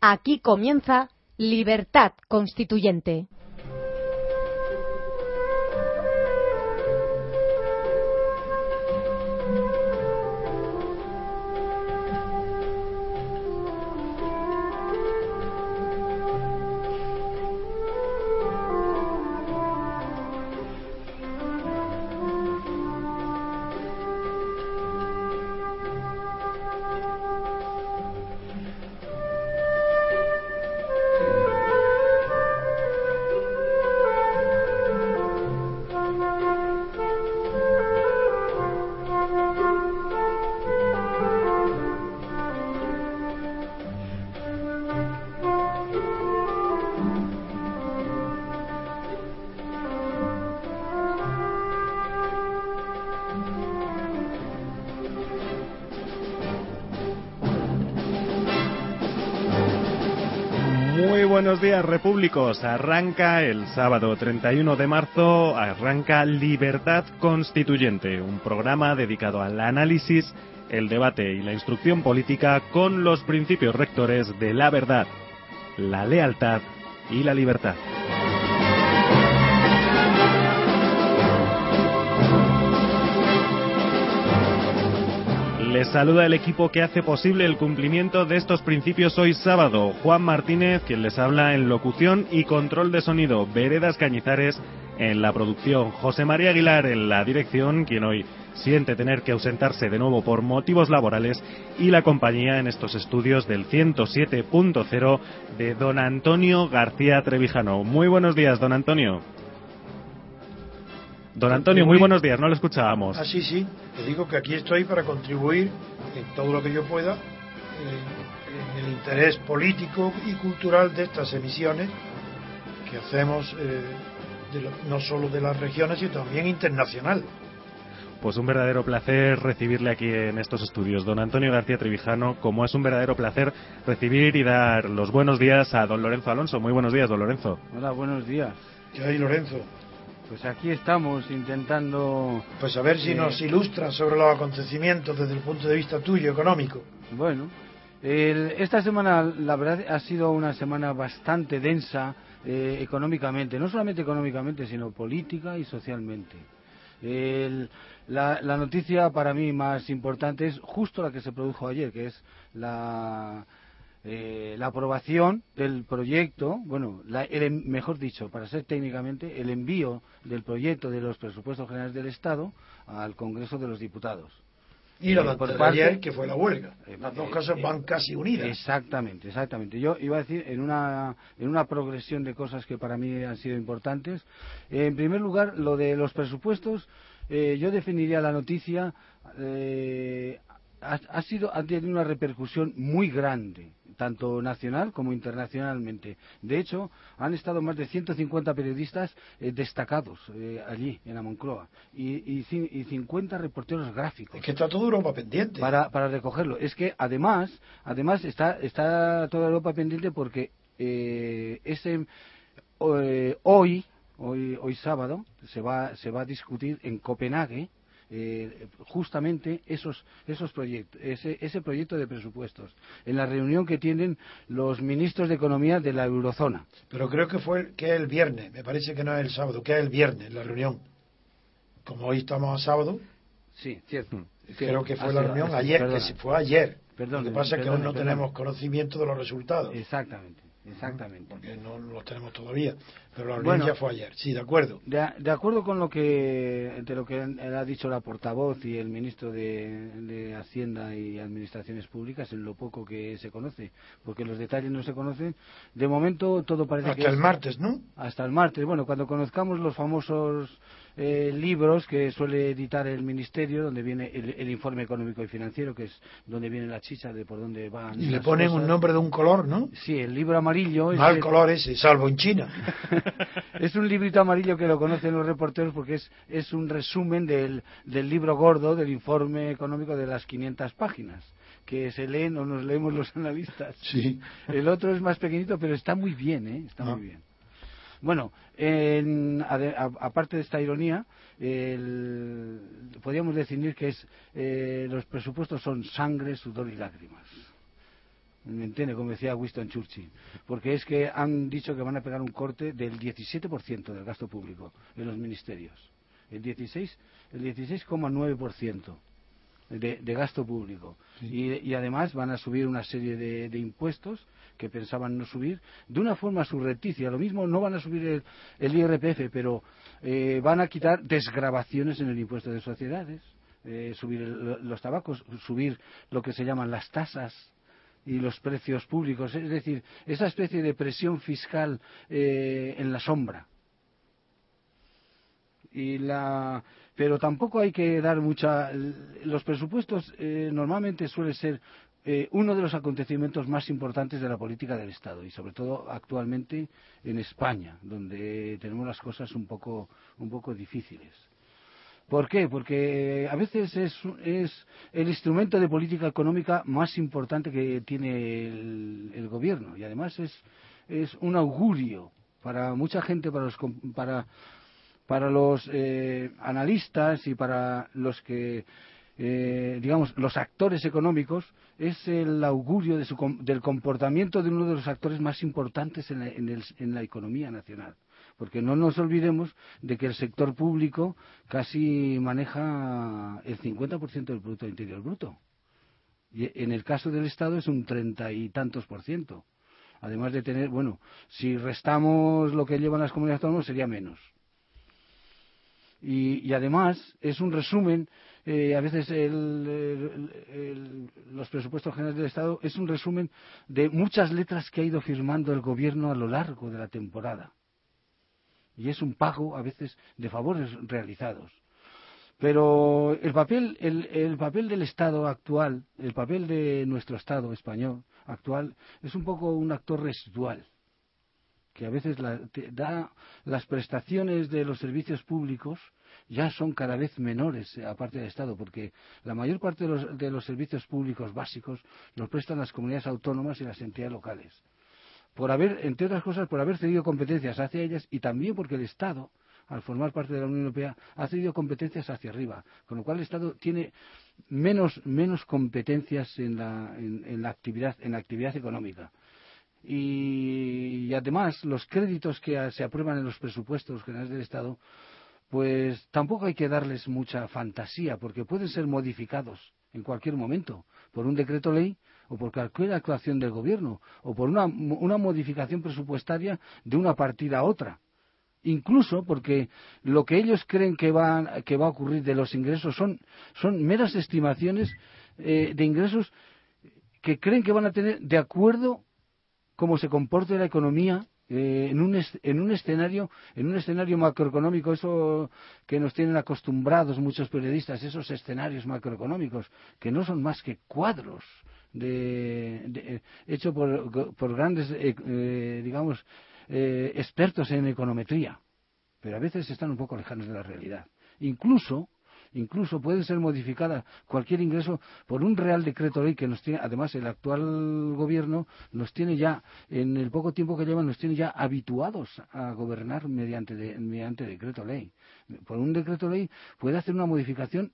Aquí comienza Libertad Constituyente. Buenos días, repúblicos. Arranca el sábado 31 de marzo, arranca Libertad Constituyente, un programa dedicado al análisis, el debate y la instrucción política con los principios rectores de la verdad, la lealtad y la libertad. Les saluda el equipo que hace posible el cumplimiento de estos principios hoy sábado. Juan Martínez, quien les habla en locución y control de sonido. Veredas Cañizares en la producción. José María Aguilar en la dirección, quien hoy siente tener que ausentarse de nuevo por motivos laborales. Y la compañía en estos estudios del 107.0 de don Antonio García Trevijano. Muy buenos días, don Antonio. Don Antonio, muy buenos días, no lo escuchábamos. Ah, sí, sí, te digo que aquí estoy para contribuir en todo lo que yo pueda eh, en el interés político y cultural de estas emisiones que hacemos eh, de lo, no solo de las regiones, sino también internacional. Pues un verdadero placer recibirle aquí en estos estudios, don Antonio García Trevijano, como es un verdadero placer recibir y dar los buenos días a don Lorenzo Alonso. Muy buenos días, don Lorenzo. Hola, buenos días. ¿Qué hay, Lorenzo? Pues aquí estamos intentando... Pues a ver si eh, nos ilustras sobre los acontecimientos desde el punto de vista tuyo, económico. Bueno, el- esta semana la verdad ha sido una semana bastante densa eh, económicamente, no solamente económicamente, sino política y socialmente. El- la, la noticia para mí más importante es justo la que se produjo ayer, que es la, eh, la aprobación del proyecto, bueno, la- el mejor dicho, para ser técnicamente, el envío del proyecto de los presupuestos generales del Estado al Congreso de los Diputados. Y lo Eh, por parte- ayer, que fue la huelga. Eh, Las dos eh, cosas eh, van casi unidas. Exactamente, exactamente. Yo iba a decir en una, en una progresión de cosas que para mí han sido importantes. En primer lugar, lo de los presupuestos, eh, yo definiría la noticia, eh, ha, ha sido, ha tenido una repercusión muy grande, tanto nacional como internacionalmente. De hecho, han estado más de 150 periodistas eh, destacados eh, allí, en la Moncloa, y, y, y 50 reporteros gráficos Es que está todo Europa pendiente. para, para recogerlo. Es que además, además está, está toda Europa pendiente porque eh, ese eh, hoy, hoy, hoy sábado, se va, se va a discutir en Copenhague eh, justamente esos, esos proyectos, ese, ese proyecto de presupuestos, en la reunión que tienen los ministros de Economía de la eurozona. Pero creo que fue el- que es el viernes, me parece que no es el sábado, que es el viernes la reunión. Como hoy estamos a sábado, Sí, cierto. creo que fue Ah, la reunión ah, sí, ayer, perdona. que se fue ayer. Perdón, Lo que pasa es que aún no tenemos conocimiento de los resultados, Exactamente, exactamente. porque no los tenemos todavía. Pero la Bueno. ya fue ayer, sí, de acuerdo. De, de acuerdo con lo que de lo que ha dicho la portavoz y el ministro de, de Hacienda y Administraciones Públicas, en lo poco que se conoce, porque los detalles no se conocen, de momento todo parece que Hasta el es- martes, ¿no? hasta el martes. Bueno, cuando conozcamos los famosos eh, libros que suele editar el ministerio, donde viene el, el informe económico y financiero, que es donde viene la chicha de por dónde van. Y le ponen cosas. un nombre de un color, ¿no? Sí, el libro amarillo. Mal ese- color ese, salvo en China. es un librito amarillo que lo conocen los reporteros porque es, es un resumen del, del libro gordo del informe económico de las 500 páginas que se leen o nos leemos los analistas. Sí. El otro es más pequeñito, pero está muy bien, ¿eh? Está Ah. muy bien. Bueno, en- ade- a- aparte de esta ironía, el- podríamos definir que es eh, los presupuestos son sangre, sudor y lágrimas. ¿Me entiende? Como decía Winston Churchill. Porque es que han dicho que van a pegar un corte del 17% del gasto público en los ministerios. El 16, el 16,9% de, de gasto público. Y, además van a subir una serie de, impuestos que pensaban no subir de una forma surrepticia. Lo mismo no van a subir el, IRPF, pero eh, van a quitar desgrabaciones en el impuesto de sociedades, eh, subir los tabacos, subir lo que se llaman las tasas y los precios públicos, es decir, esa especie de presión fiscal eh, en la sombra. Y la, pero tampoco hay que dar mucha. Los presupuestos eh, normalmente suele ser eh, uno de los acontecimientos más importantes de la política del Estado y sobre todo actualmente en España, donde tenemos las cosas un poco, un poco difíciles. ¿Por qué? Porque a veces es, es, el instrumento de política económica más importante que tiene el, gobierno y además es, es, un augurio para mucha gente, para los, para, para los eh, analistas y para los que eh, digamos, los actores económicos es el augurio de su, del comportamiento de uno de los actores más importantes en en la economía nacional porque no nos olvidemos de que el sector público casi maneja el 50% del Producto Interior Bruto. Y en el caso del Estado es un treinta y tantos por ciento. Además de tener, bueno, si restamos lo que llevan las comunidades autónomas sería menos. Y, además es un resumen, eh, a veces los presupuestos generales del Estado es un resumen de muchas letras que ha ido firmando el Gobierno a lo largo de la temporada y es un pago a veces de favores realizados. Pero el papel, el, papel del Estado actual, el papel de nuestro Estado español actual, es un poco un actor residual, que a veces da las prestaciones de los servicios públicos ya son cada vez menores aparte del Estado, porque la mayor parte de los, de los servicios públicos básicos los prestan las comunidades autónomas y las entidades locales por haber, entre otras cosas, por haber cedido competencias hacia ellas y también porque el Estado, al formar parte de la Unión Europea, ha cedido competencias hacia arriba, con lo cual el Estado tiene menos, menos competencias en la, en, la actividad, en la actividad económica. Y, además, los créditos que se aprueban en los presupuestos generales del Estado, pues tampoco hay que darles mucha fantasía, porque pueden ser modificados en cualquier momento por un decreto ley o por cualquier actuación del gobierno o por una, modificación presupuestaria de una partida a otra. Incluso porque lo que ellos creen que va, que va a ocurrir de los ingresos son, son meras estimaciones eh, de ingresos que creen que van a tener de acuerdo cómo se comporte la economía eh, en, un en un escenario en un escenario macroeconómico eso que nos tienen acostumbrados muchos periodistas esos escenarios macroeconómicos que no son más que cuadros de, hecho por, por grandes, eh, eh, digamos, eh, expertos en econometría, pero a veces están un poco lejanos de la realidad. Incluso, incluso pueden ser modificadas cualquier ingreso por un real decreto ley que nos tiene, además el actual gobierno nos tiene ya, en el poco tiempo que lleva, nos tiene ya habituados a gobernar mediante, decreto ley. Por un decreto ley puede hacer una modificación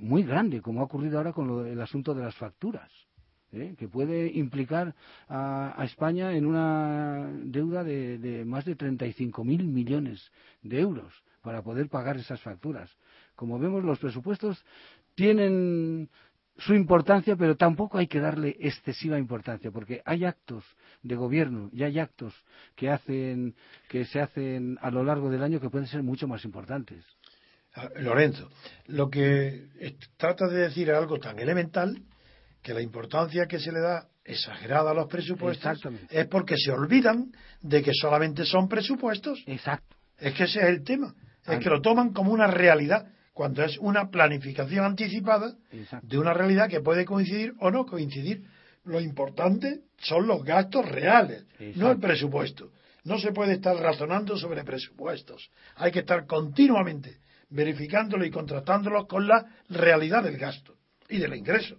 muy grande, como ha ocurrido ahora con el asunto de las facturas. ¿eh? que puede implicar a, España en una deuda de, más de 35.000 millones de euros para poder pagar esas facturas. Como vemos, los presupuestos tienen su importancia, pero tampoco hay que darle excesiva importancia, porque hay actos de gobierno y hay actos que, hacen, que se hacen a lo largo del año que pueden ser mucho más importantes. Ah, Lorenzo, lo que trata de decir algo tan elemental que la importancia que se le da exagerada a los presupuestos es porque se olvidan de que solamente son presupuestos. Exacto. Es que ese es el tema. Es que lo toman como una realidad, cuando es una planificación anticipada de una realidad que puede coincidir o no coincidir. Lo importante son los gastos reales, no el presupuesto. No se puede estar razonando sobre presupuestos. Hay que estar continuamente verificándolo y contrastándolo con la realidad del gasto y del ingreso.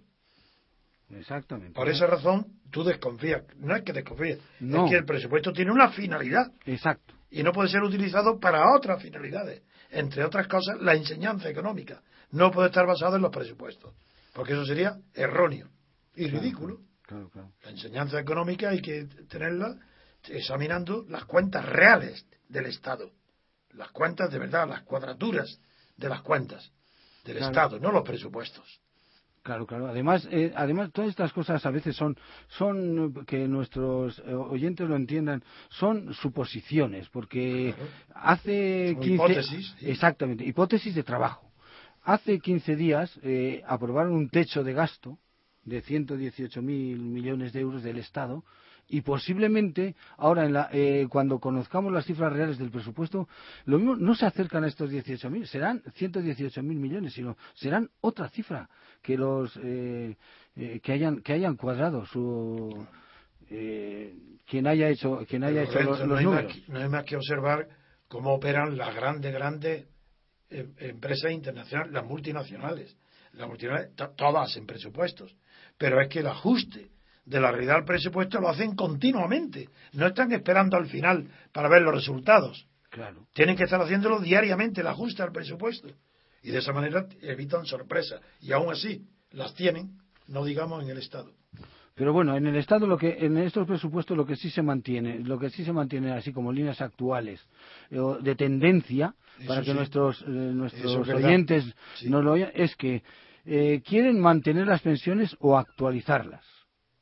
Exactamente. Por esa razón, tú desconfías. No es que desconfíes, es que el presupuesto tiene una finalidad. Exacto. Y no puede ser utilizado para otras finalidades. Entre otras cosas, la enseñanza económica. No puede estar basado en los presupuestos. Porque eso sería erróneo y ridículo. La enseñanza económica hay que tenerla examinando las cuentas reales del Estado, las cuentas de verdad, las cuadraturas de las cuentas del Estado, no los presupuestos. Claro, claro. Además, eh, además todas estas cosas a veces son, son que nuestros eh, oyentes lo entiendan, son suposiciones, porque hace son hipótesis, exactamente, hipótesis de trabajo. Hace 15 días eh, aprobaron un techo de gasto de 118.000 millones de euros del Estado y posiblemente ahora en la, eh, cuando conozcamos las cifras reales del presupuesto lo mismo no se acercan a estos 18.000 serán 118.000 millones sino serán otra cifra que los eh, eh, que hayan que hayan cuadrado su quien haya hecho quien haya hecho los, no números. no hay más que observar cómo operan las grandes grandes empresas internacionales las multinacionales. Las multinacionales todas en presupuestos. Pero es que el ajuste de la realidad del presupuesto lo hacen continuamente. No están esperando al final para ver los resultados. Claro. Tienen que estar haciéndolo diariamente el ajuste al presupuesto. Y de esa manera evitan sorpresas. Y aún así las tienen, no digamos en el Estado. Pero bueno, en el Estado, lo que, en estos presupuestos, lo que sí se mantiene, lo que sí se mantiene así como líneas actuales eh, de tendencia, para que nuestros, eh, nuestros oyentes no lo oigan, es que eh, quieren mantener las pensiones o actualizarlas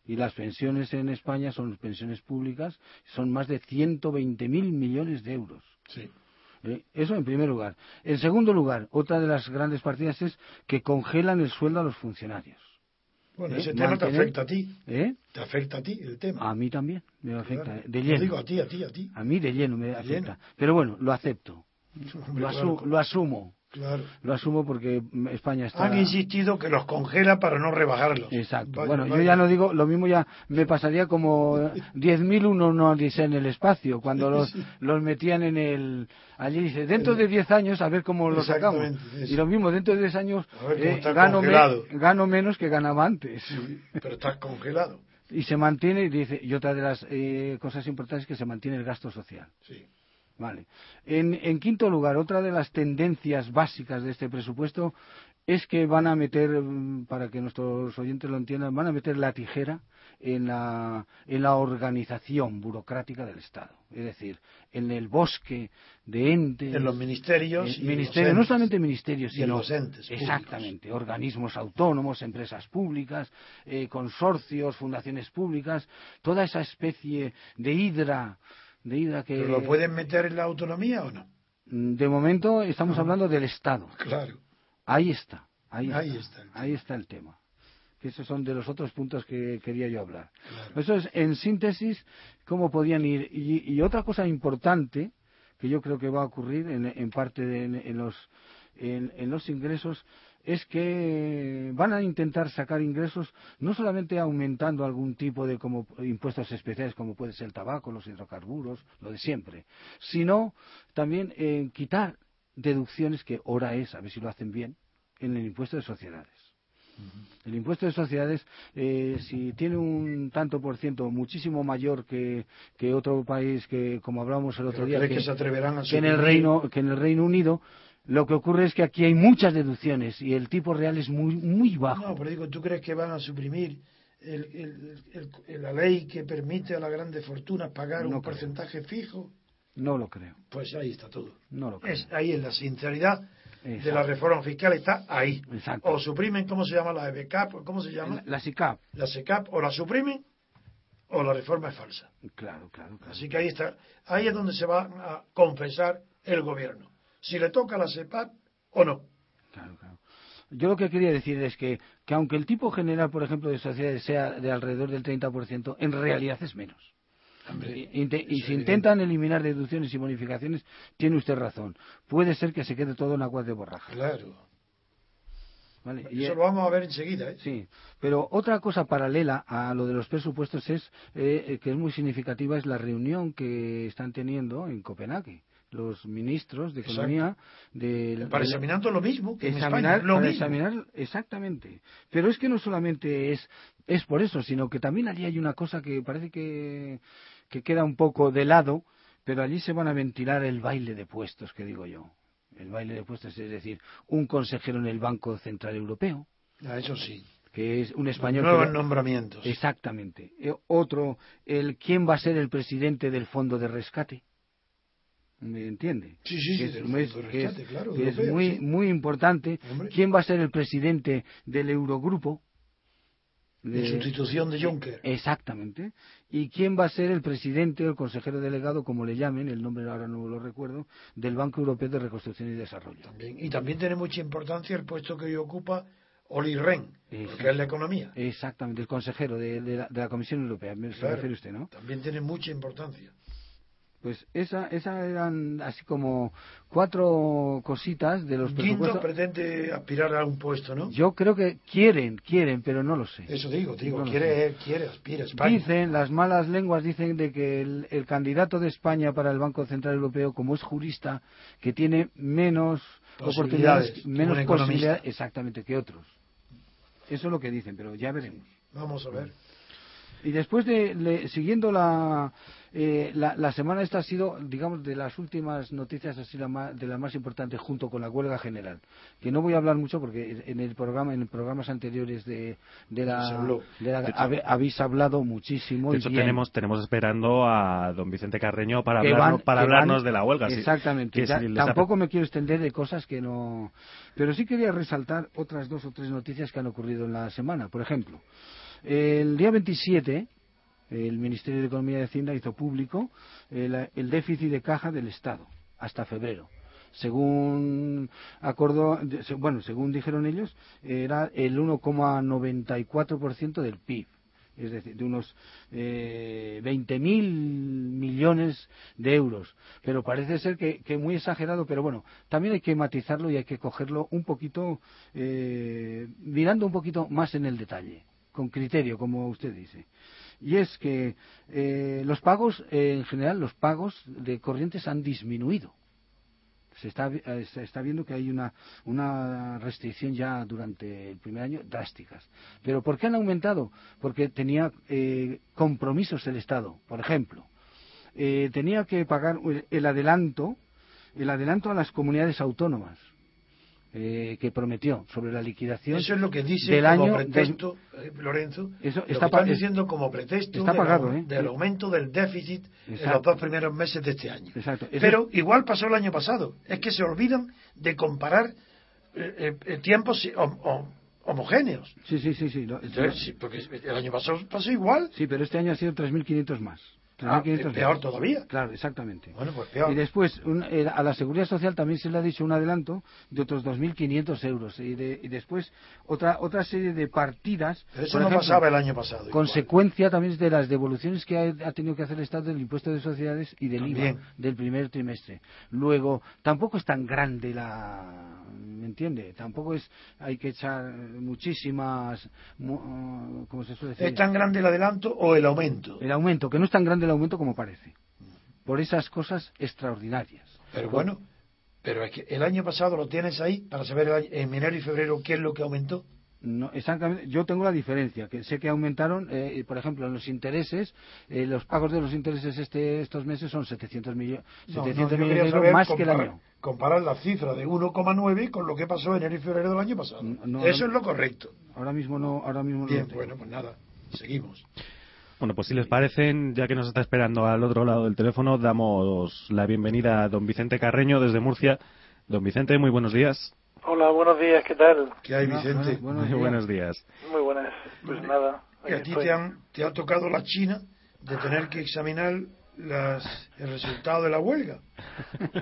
y las pensiones en España son pensiones públicas, son más de 120.000 millones de euros. Sí. ¿Eh? Eso en primer lugar. En segundo lugar, otra de las grandes partidas es que congelan el sueldo a los funcionarios. Bueno, ¿Eh? ese tema te afecta a ti. ¿Eh? Te afecta a ti el tema. A mí también me afecta. De lleno. digo a ti, a ti, a ti. A mí de lleno me afecta. Pero bueno, lo acepto. lo asumo. Claro. Lo asumo porque España está. Han insistido que los congela para no rebajarlos. Exacto. bueno, yo ya no digo, lo mismo ya me pasaría como 10.000 uno no dice en el espacio, cuando los, los metían en el. Allí dice, dentro de 10 años a ver cómo lo sacamos. Y lo mismo, dentro de 10 años eh, gano, gano, menos que ganaba antes. pero estás congelado. y se mantiene, dice, y otra de las eh, cosas importantes es que se mantiene el gasto social. Sí. Vale. En, quinto lugar, otra de las tendencias básicas de este presupuesto es que van a meter, mm, para que nuestros oyentes lo entiendan, van a meter la tijera en la, en la organización burocrática del Estado. Es decir, en el bosque de entes. En los ministerios. Ministerios no solamente ministerios, sino. los entes. Exactamente. Organismos autónomos, empresas públicas, eh, consorcios, fundaciones públicas, toda esa especie de hidra ¿Pero lo pueden meter en la autonomía o no? De momento estamos hablando del Estado. Claro. Ahí está. Ahí, está, ahí está el tema. Que esos son de los otros puntos que quería yo hablar. Eso es, en síntesis, cómo podían ir. Y, otra cosa importante que yo creo que va a ocurrir en, parte de, en, los, en los ingresos es que van a intentar sacar ingresos no solamente aumentando algún tipo de como impuestos especiales como puede ser el tabaco, los hidrocarburos, lo de siempre, sino también en quitar deducciones que ahora es, a ver si lo hacen bien, en el impuesto de sociedades. El impuesto de sociedades, eh, si tiene un tanto por ciento muchísimo mayor que, otro país que, como hablábamos el otro día, que, se atreverán a que en el Reino que en el Reino Unido, lo que ocurre es que aquí hay muchas deducciones y el tipo real es muy, muy bajo. No, pero digo, ¿tú crees que van a suprimir la ley que permite a las grandes fortunas pagar un porcentaje fijo? No lo creo. Pues ahí está todo. No lo creo. Es, ahí en la sinceridad de la reforma fiscal está ahí. Exacto. O suprimen, ¿cómo se llama la EBCAP? ¿Cómo se llama? La, SICAP. La SICAP, o la suprimen o la reforma es falsa. Claro, claro, claro. Así que ahí está. Ahí es donde se va a confesar el gobierno si le toca la CEPAP o no. Claro, claro. Yo lo que quería decir es que, que aunque el tipo general, por ejemplo, de sociedades sea de alrededor del 30%, en realidad es menos. y, si intentan eliminar deducciones y bonificaciones, tiene usted razón. Puede ser que se quede todo en aguas de borraja. Claro. Eso lo vamos a ver enseguida. ¿eh? Sí, pero otra cosa paralela a lo de los presupuestos es eh, que es muy significativa es la reunión que están teniendo en Copenhague los ministros de economía de, para examinar todo lo mismo que examinar, lo para examinar exactamente pero es que no solamente es es por eso sino que también allí hay una cosa que parece que, que queda un poco de lado pero allí se van a ventilar el baile de puestos que digo yo el baile de puestos es decir un consejero en el Banco Central Europeo ah, eso sí que es un español. Nuevos nombramientos. Exactamente. Eh, otro, el quién va a ser el presidente del fondo de rescate. ¿Me entiende? Sí, sí, sí, es, claro, que es muy, muy importante. Hombre. ¿Quién va a ser el presidente del Eurogrupo? En De- sustitución de Juncker. Exactamente. ¿Y quién va a ser el presidente o el consejero delegado, como le llamen, el nombre ahora no lo recuerdo, del Banco Europeo de Reconstrucción y Desarrollo? También. Y también tiene mucha importancia el puesto que hoy ocupa Oli Rehn, Exacto. porque es la economía. Exactamente, el consejero de, de la, de la Comisión Europea, me se Claro. refiere usted, ¿no? También tiene mucha importancia. Pues esa, esa eran así como cuatro cositas de los presupuestos. pretende aspirar a un puesto, ¿no? Yo creo que quieren, quieren, pero no lo sé. Eso digo, digo, No quiere, quiere, aspira España. Dicen, las malas lenguas dicen de que el, el candidato de España para el Banco Central Europeo, como es jurista, que tiene menos oportunidades, menos posibilidades, exactamente, que otros. Eso es lo que dicen, pero ya veremos. Vamos a ver. Y después de, le- siguiendo la, eh, la, la semana esta ha sido, digamos, de las últimas noticias así la más, de las más importantes junto con la huelga general. Que no voy a hablar mucho porque en el programa, en programas anteriores de, de la, de la- De hecho- habe- habéis hablado muchísimo. De y hecho, bien. tenemos, tenemos esperando a don Vicente Carreño para, Que hablarnos, van- para van- hablarnos de la huelga. Exactamente. Ya- si tampoco me quiero extender de cosas que no. Pero sí quería resaltar otras dos o tres noticias que han ocurrido en la semana. Por ejemplo, el día 27, el Ministerio de Economía y Hacienda hizo público el, el déficit de caja del Estado hasta febrero. Según acordó, bueno, según dijeron ellos, era el 1,94% del PIB es decir, de unos eh, 20.000 millones de euros. Pero parece ser que, que muy exagerado, pero bueno, también hay que matizarlo y hay que cogerlo un poquito, eh, mirando un poquito más en el detalle, con criterio, como usted dice. Y es que eh, los pagos, eh, en general, los pagos de corrientes han disminuido se está, eh, se está viendo que hay una, una restricción ya durante el primer año drásticas. ¿Pero por qué han aumentado? Porque tenía eh, compromisos el Estado. Por ejemplo, eh, tenía que pagar el adelanto, el adelanto a las comunidades autónomas eh, que prometió sobre la liquidación. Eso es lo que dice del como año pretexto, eh, Lorenzo. Eso lo está que pa- están es- diciendo como pretexto está del, pagado, ¿eh? del aumento del déficit en los Exacto. dos primeros meses de este año. Exacto. Eso Pero igual pasó el año pasado. Es que se olvidan de comparar eh, eh, tiempos hom- hom- homogéneos. Sí, sí, sí, sí. lo- Entonces, sí, porque el año pasado pasó igual. sí, pero este año ha sido 3.500 más. Ah, 3.500 peor todavía. Claro, exactamente. Bueno, pues peor. Y después, un- eh, a la Seguridad Social también se le ha dicho un adelanto de otros 2.500 euros. Y, de- y después, otra otra serie de partidas. Pero eso no ejemplo, pasaba el año pasado. igual. Consecuencia también de las devoluciones que ha, ha tenido que hacer el Estado del impuesto de sociedades y del También. IVA del primer trimestre. Luego, tampoco es tan grande la. ¿Me entiende? Tampoco es. Hay que echar muchísimas. mu- ¿Cómo se suele decir? ¿Es tan grande el adelanto o el aumento? El aumento, que no es tan grande el aumento como parece. Por esas cosas extraordinarias. Pero bueno, pero es que el año pasado lo tienes ahí para saber el año- en enero y febrero qué es lo que aumentó. No, exactamente. Yo tengo la diferencia, que sé que aumentaron, eh, por ejemplo, en los intereses, eh, los pagos de los intereses este, estos meses son 700, millo- No, 700 no, millones saber más que el año. comparar la cifra de 1,9 con lo que pasó en enero y febrero del año pasado. Eso es lo correcto. Ahora mismo no, ahora mismo Bien, bueno, pues nada, seguimos. Bueno, pues si les parecen, ya que nos está esperando al otro lado del teléfono, damos la bienvenida a don Vicente Carreño desde Murcia. Don Vicente, muy buenos días. Hola, buenos días, ¿qué tal? ¿Qué hay, Vicente? bueno, bueno. Muy días. buenos días. Muy buenas. Pues nada. Y a aquí ti te, han- te ha tocado la China de tener que examinar las- el resultado de la huelga.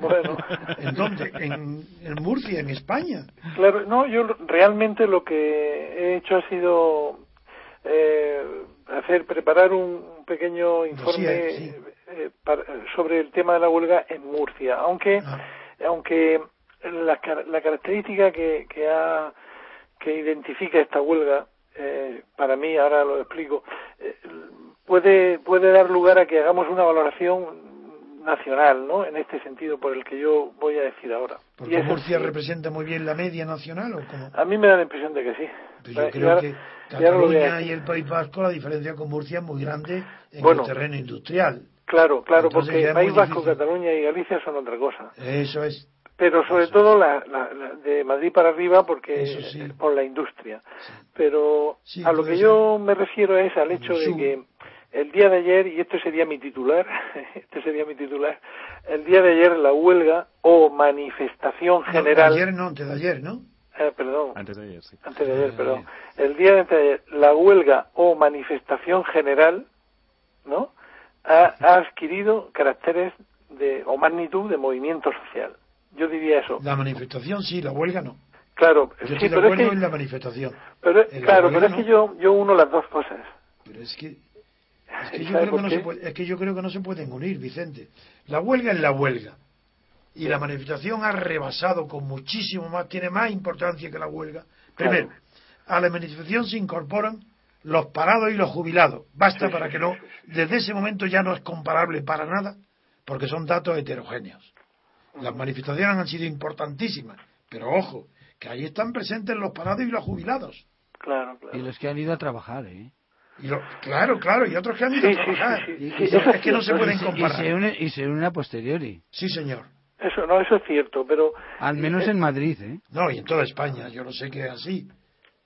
Bueno, ¿En dónde? En, en Murcia, en España. claro, no, yo realmente lo que he hecho ha sido eh, hacer, preparar un pequeño informe sí. eh, para- sobre el tema de la huelga en Murcia, aunque Ah, aunque la, la característica que, que, ha, que identifica esta huelga, eh, para mí, ahora lo explico, eh, puede, puede dar lugar a que hagamos una valoración nacional, ¿no? En este sentido, por el que yo voy a decir ahora. Y porque es Murcia así. representa muy bien la media nacional o cómo? A mí me da la impresión de que sí. Pues yo Y creo ahora- que y Cataluña y el País Vasco, la diferencia con Murcia es muy grande en Bueno. el terreno industrial. Claro, claro, Entonces porque es País Vasco, difícil. Cataluña y Galicia son otra cosa. Eso es. pero sobre todo la, de Madrid para arriba porque por la industria. Pero a lo que yo me refiero es al hecho de que el día de ayer, y este sería mi titular, este sería mi titular, el día de ayer la huelga o manifestación general. ayer no, antes de ayer, ¿no? Eh, perdón. Antes de ayer, sí. Antes de ayer, perdón. El día de ayer, la huelga o manifestación general, ¿no? Ha, ha adquirido caracteres de, o magnitud de movimiento social. Yo diría eso. La manifestación sí, la huelga no. Claro, yo estoy de acuerdo en la manifestación. Pero, claro, pero es que yo, yo uno las dos cosas. Pero es que, es que, yo creo que, no se puede, es que yo creo que no se pueden unir, Vicente. La huelga es la huelga. Y la manifestación ha rebasado con muchísimo más, tiene más importancia que la huelga. Primero, a la manifestación se incorporan los parados y los jubilados. Basta para que no, desde ese momento ya no es comparable para nada, porque son datos heterogéneos. Las manifestaciones han sido importantísimas, pero ojo, que ahí están presentes los parados y los jubilados. Claro, claro. Y los que han ido a trabajar, ¿eh? Y claro, claro, y otros que han ido a trabajar. es que no se pueden comparar. Y se, une, y se a posteriori. Sí, señor. Eso, no, eso es cierto, pero... Al menos en Madrid, ¿eh? No, y en toda España, yo no sé que es así.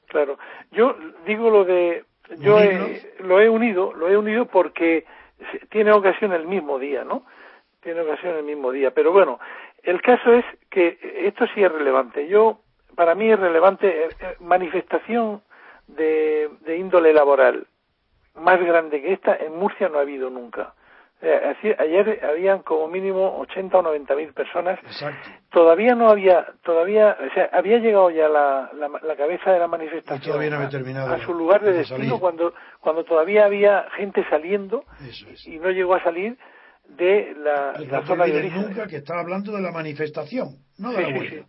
Claro, yo digo lo de... Yo lo he unido, lo he unido porque tiene ocasión el mismo día, ¿no? tiene ocasión el mismo día. Pero bueno, el caso es que esto sí es relevante. Yo, para mí es relevante eh, eh, manifestación de, de índole laboral más grande que esta en Murcia no ha habido nunca. Eh, ayer habían como mínimo 80 o 90 mil personas. Exacto. Todavía no había, todavía, o sea, había llegado ya la, la, cabeza de la manifestación a, su lugar de, destino cuando, cuando todavía había gente saliendo y no llegó a salir de la, la zona de nunca que estaba hablando de la manifestación, no de sí, la huelga.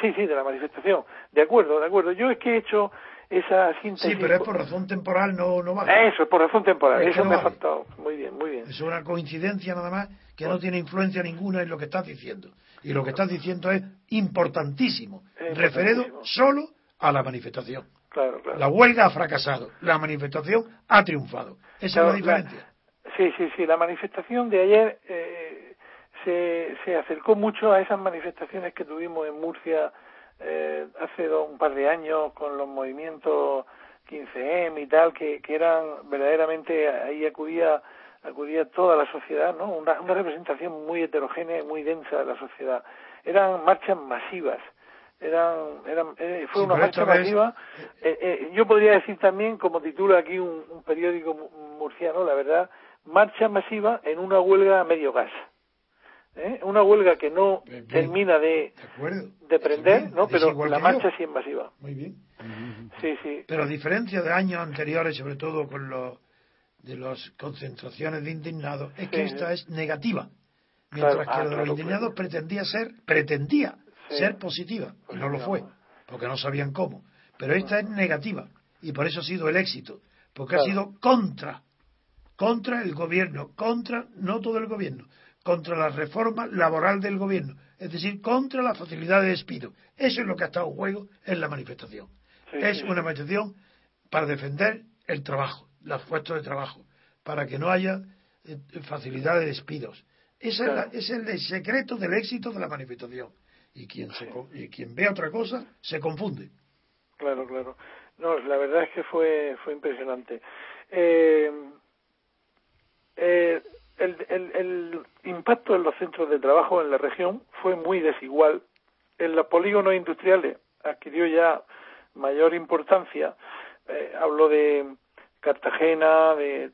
Sí, sí, de la manifestación. De acuerdo, de acuerdo. Yo es que he hecho esa síntesis. Sí, pero es por razón temporal, no, no. Eso, es por razón temporal. Eso me ha faltado. Muy bien, muy bien. Es una coincidencia nada más que no tiene influencia ninguna en lo que estás diciendo. Y lo que estás diciendo es importantísimo, referido solo a la manifestación. Claro, claro. La huelga ha fracasado, la manifestación ha triunfado. Esa es la diferencia. Sí, sí, sí. La manifestación de ayer eh, se, se acercó mucho a esas manifestaciones que tuvimos en Murcia eh, hace un par de años con los movimientos 15M y tal, que, que eran verdaderamente, ahí acudía acudía toda la sociedad, ¿no? Una, una representación muy heterogénea y muy densa de la sociedad. Eran marchas masivas eran, eran eh, fue una marcha masiva. Eh, eh, yo podría decir también, como titula aquí un, un, periódico murciano, la verdad, marcha masiva en una huelga a medio gas. ¿Eh? Una huelga que no termina de, de, prender, ¿no? pero la marcha sí es masiva. Muy bien. Sí, sí. Pero a diferencia de años anteriores, sobre todo con los de las concentraciones de indignados, es que esta es negativa. Mientras que ah, de los indignados pretendía ser, pretendía ser positiva, y pues no lo fue, porque no sabían cómo. Pero esta es negativa, y por eso ha sido el éxito, porque ha sido contra contra el gobierno, contra, no todo el gobierno, contra la reforma laboral del gobierno, es decir, contra la facilidad de despido. Eso es lo que ha estado en juego en la manifestación. es una manifestación para defender el trabajo, los puestos de trabajo, para que no haya eh, facilidad de despidos. Ese es, el secreto del éxito de la manifestación. Y quien, se, y quien ve otra cosa se confunde. Claro, claro. No, la verdad es que fue, fue impresionante. Eh, eh, el, el, el, impacto en los centros de trabajo en la región fue muy desigual. En los polígonos industriales adquirió ya mayor importancia. Eh, hablo de Cartagena, de,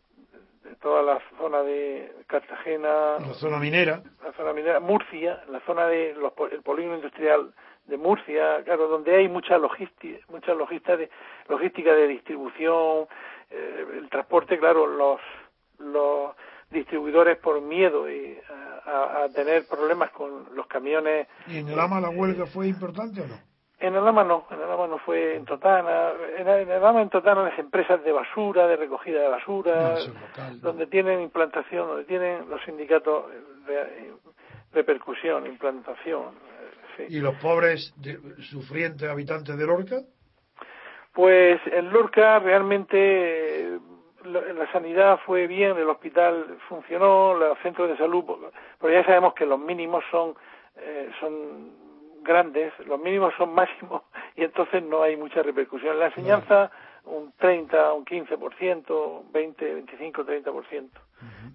toda la zona de Cartagena. La zona minera. La zona minera, Murcia, la zona de los, el polígono industrial de Murcia, claro, donde hay mucha logística, mucha logística de, logística de distribución, eh, el transporte, claro, los los distribuidores por miedo y a, tener problemas con los camiones. ¿Y en el AMA la huelga fue importante o no? En el AMA no, en el AMA no fue en Totana. En el AMA en Totana las empresas de basura, de recogida de basura, donde tienen implantación, donde tienen los sindicatos de, repercusión, implantación. ¿Y los pobres sufrientes habitantes de Lorca? Pues en Lorca realmente la sanidad fue bien, el hospital funcionó, los centros de salud, pero ya sabemos que los mínimos son eh, son grandes, los mínimos son máximos y entonces no hay mucha repercusión. La enseñanza un 30, un 15%, 20, 25, 30%.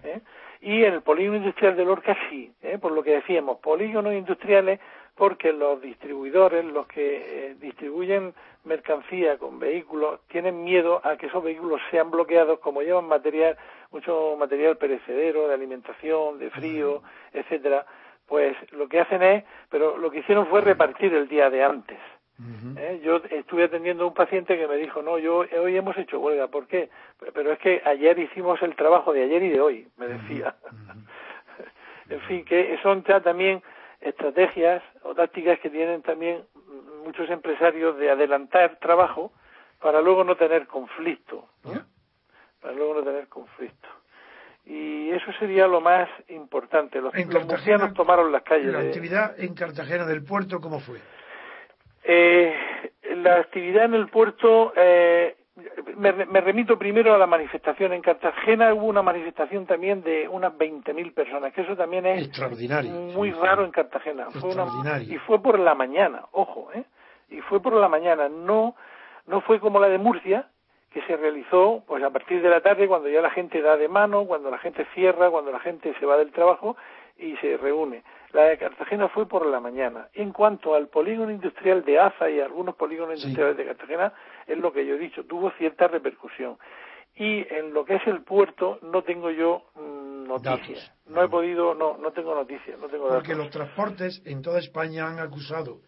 ¿eh? Y en el polígono industrial de Lorca sí, ¿eh? por lo que decíamos, polígonos industriales porque los distribuidores, los que eh, distribuyen mercancía con vehículos, tienen miedo a que esos vehículos sean bloqueados como llevan material, mucho material perecedero, de alimentación, de frío, etcétera, pues lo que hacen es, pero lo que hicieron fue repartir el día de antes. ¿Eh? Yo estuve atendiendo a un paciente que me dijo, no, yo hoy hemos hecho huelga, ¿por qué? Pero es que ayer hicimos el trabajo de ayer y de hoy, me decía. en fin, que son ya también estrategias o tácticas que tienen también muchos empresarios de adelantar trabajo para luego no tener conflicto, para luego no tener conflicto. Y eso sería lo más importante. Los, los tomaron las calles. ¿La actividad en Cartagena del puerto cómo fue? Eh, la actividad en el puerto eh, me, remito primero a la manifestación en Cartagena. Hubo una manifestación también de unas 20.000 personas, que eso también es extraordinario, muy raro en Cartagena. Fue y fue por la mañana, ojo, ¿eh? Y fue por la mañana, no, no fue como la de Murcia, que se realizó pues a partir de la tarde, cuando ya la gente da de mano, cuando la gente cierra, cuando la gente se va del trabajo y se reúne. La de Cartagena fue por la mañana. En cuanto al polígono industrial de AZA y algunos polígonos industriales de Cartagena, es lo que yo he dicho, tuvo cierta repercusión. Y en lo que es el puerto no tengo yo mm, noticias. No he podido, no, no tengo noticias. No tengo Porque los transportes en toda España han acusado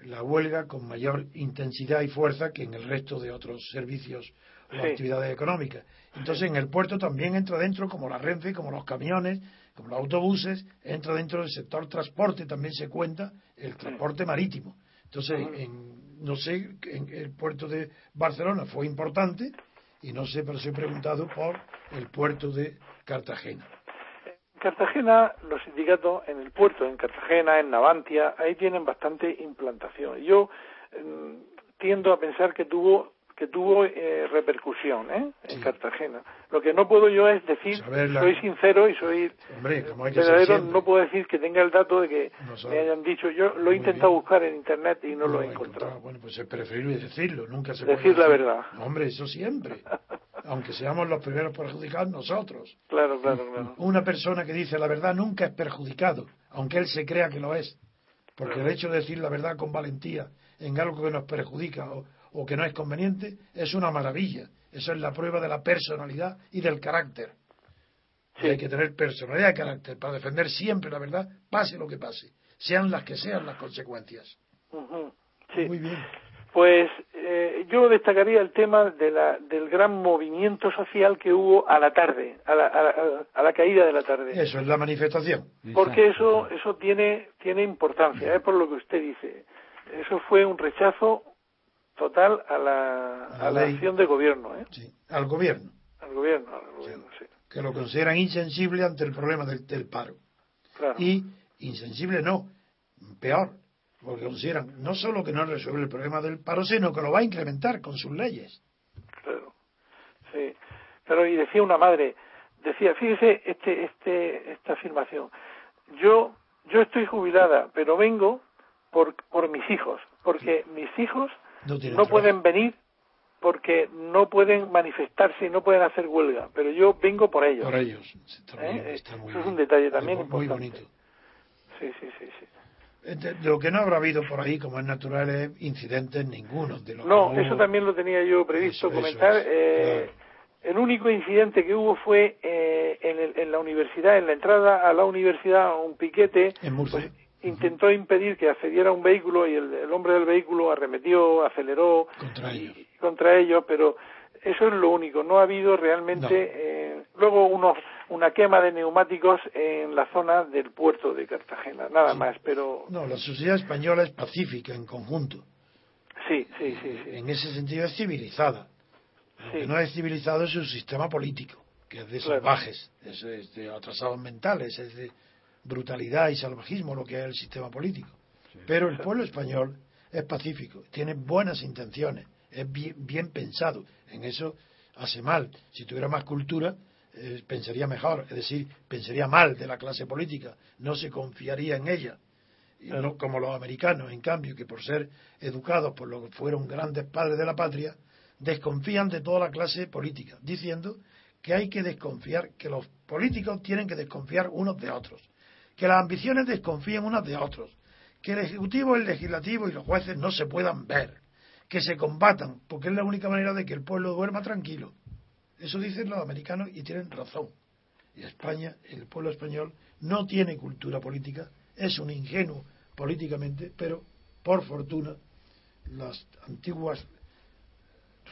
la huelga con mayor intensidad y fuerza que en el resto de otros servicios o actividades económicas. Entonces en el puerto también entra dentro, como la Renfe, como los camiones, como los autobuses, entra dentro del sector transporte, también se cuenta el transporte marítimo. Entonces, en, no sé, en el puerto de Barcelona fue importante y no sé, pero se he preguntado por el puerto de Cartagena. En Cartagena, los sindicatos en el puerto, en Cartagena, en Navantia, ahí tienen bastante implantación. Yo mm, tiendo a pensar que tuvo que tuvo eh, repercusión ¿eh? en Cartagena. Lo que no puedo yo es decir, soy sincero y soy verdadero, no puedo decir que tenga el dato de que me hayan dicho, yo lo he intentado buscar en internet y no, lo he encontrado. Bueno, pues es preferible decirlo, nunca se decir puede la verdad. Hombre, eso siempre. Aunque seamos los primeros perjudicados nosotros. Claro, claro, claro. Una persona que dice la verdad nunca es perjudicado, aunque él se crea que lo es. Porque el hecho de decir la verdad con valentía en algo que nos perjudica o, o que no es conveniente, es una maravilla. Eso es la prueba de la personalidad y del carácter. hay que tener personalidad y carácter para defender siempre la verdad, pase lo que pase, sean las que sean las consecuencias. Muy bien. Pues eh, yo destacaría el tema de la, del gran movimiento social que hubo a la tarde, a la, a la, caída de la tarde. Eso es la manifestación. Porque eso, eso tiene, tiene importancia, es por lo que usted dice. Eso fue un rechazo total a la, a la, acción de gobierno. ¿eh? Sí, al gobierno. Al gobierno, al gobierno sí. Que lo consideran insensible ante el problema del, del paro. Claro. Y insensible no, peor, porque consideran no solo que no resuelve el problema del paro, sino que lo va a incrementar con sus leyes. Claro, sí. Pero y decía una madre, decía, fíjese este, este, esta afirmación, yo, yo estoy jubilada, pero vengo por, por mis hijos, porque mis hijos no, pueden venir porque no pueden manifestarse y no pueden hacer huelga, pero yo vengo por ellos. Por ellos. ¿Eh? Eso es un detalle también muy, bonito. Sí, sí, sí, sí. De lo que no habrá habido por ahí, como es natural, es incidentes ninguno. De no, eso también lo tenía yo previsto comentar. eh, El único incidente que hubo fue eh, en, en, la universidad, en la entrada a la universidad, un piquete. En Murcia. Pues, intentó impedir que accediera un vehículo y el, hombre del vehículo arremetió, aceleró contra ellos, contra ellos pero eso es lo único, no ha habido realmente eh, luego unos, una quema de neumáticos en la zona del puerto de Cartagena, nada más, pero... No, la sociedad española es pacífica en conjunto. Sí, sí, sí. En ese sentido es civilizada. Lo que no es civilizado es su sistema político, que es de salvajes, es de atrasados mentales, es de brutalidad y salvajismo lo que es el sistema político. Pero el pueblo español es pacífico, tiene buenas intenciones, es bien, pensado. En eso hace mal. Si tuviera más cultura, eh, pensaría mejor, es decir, pensaría mal de la clase política, no se confiaría en ella. como los americanos, en cambio, que por ser educados por lo que fueron grandes padres de la patria, desconfían de toda la clase política, diciendo que hay que desconfiar, que los políticos tienen que desconfiar unos de otros, que las ambiciones desconfían unos de otros, que el Ejecutivo, el Legislativo y los jueces no se puedan ver, que se combatan, porque es la única manera de que el pueblo duerma tranquilo. Eso dicen los americanos y tienen razón. España, el pueblo español, no tiene cultura política, es un ingenuo políticamente, pero por fortuna las antiguas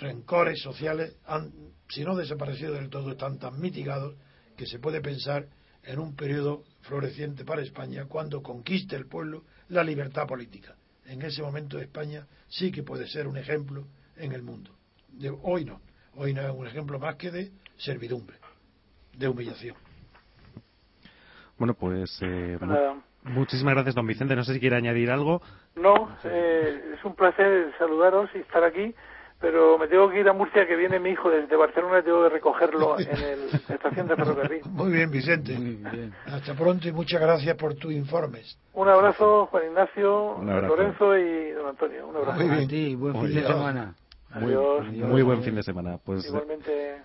rencores sociales han, si no desaparecido del todo, están tan mitigados que se puede pensar en un periodo floreciente para España cuando conquiste el pueblo la libertad política. En ese momento España sí que puede ser un ejemplo en el mundo. De, hoy no, hoy no es un ejemplo más que de servidumbre, de humillación. Bueno, pues eh, muchísimas gracias, don Vicente. No sé si quiere añadir algo. No, eh, es un placer saludaros y estar aquí, pero me tengo que ir a Murcia, que viene mi hijo desde Barcelona y tengo que recogerlo en la estación de ferrocarril. Muy bien, Vicente. Hasta pronto y muchas gracias por tus informes. Un abrazo, Juan Ignacio, Lorenzo y don Antonio. Un abrazo. Muy bien. buen fin de semana. Muy, buen fin de semana. Pues, Igualmente.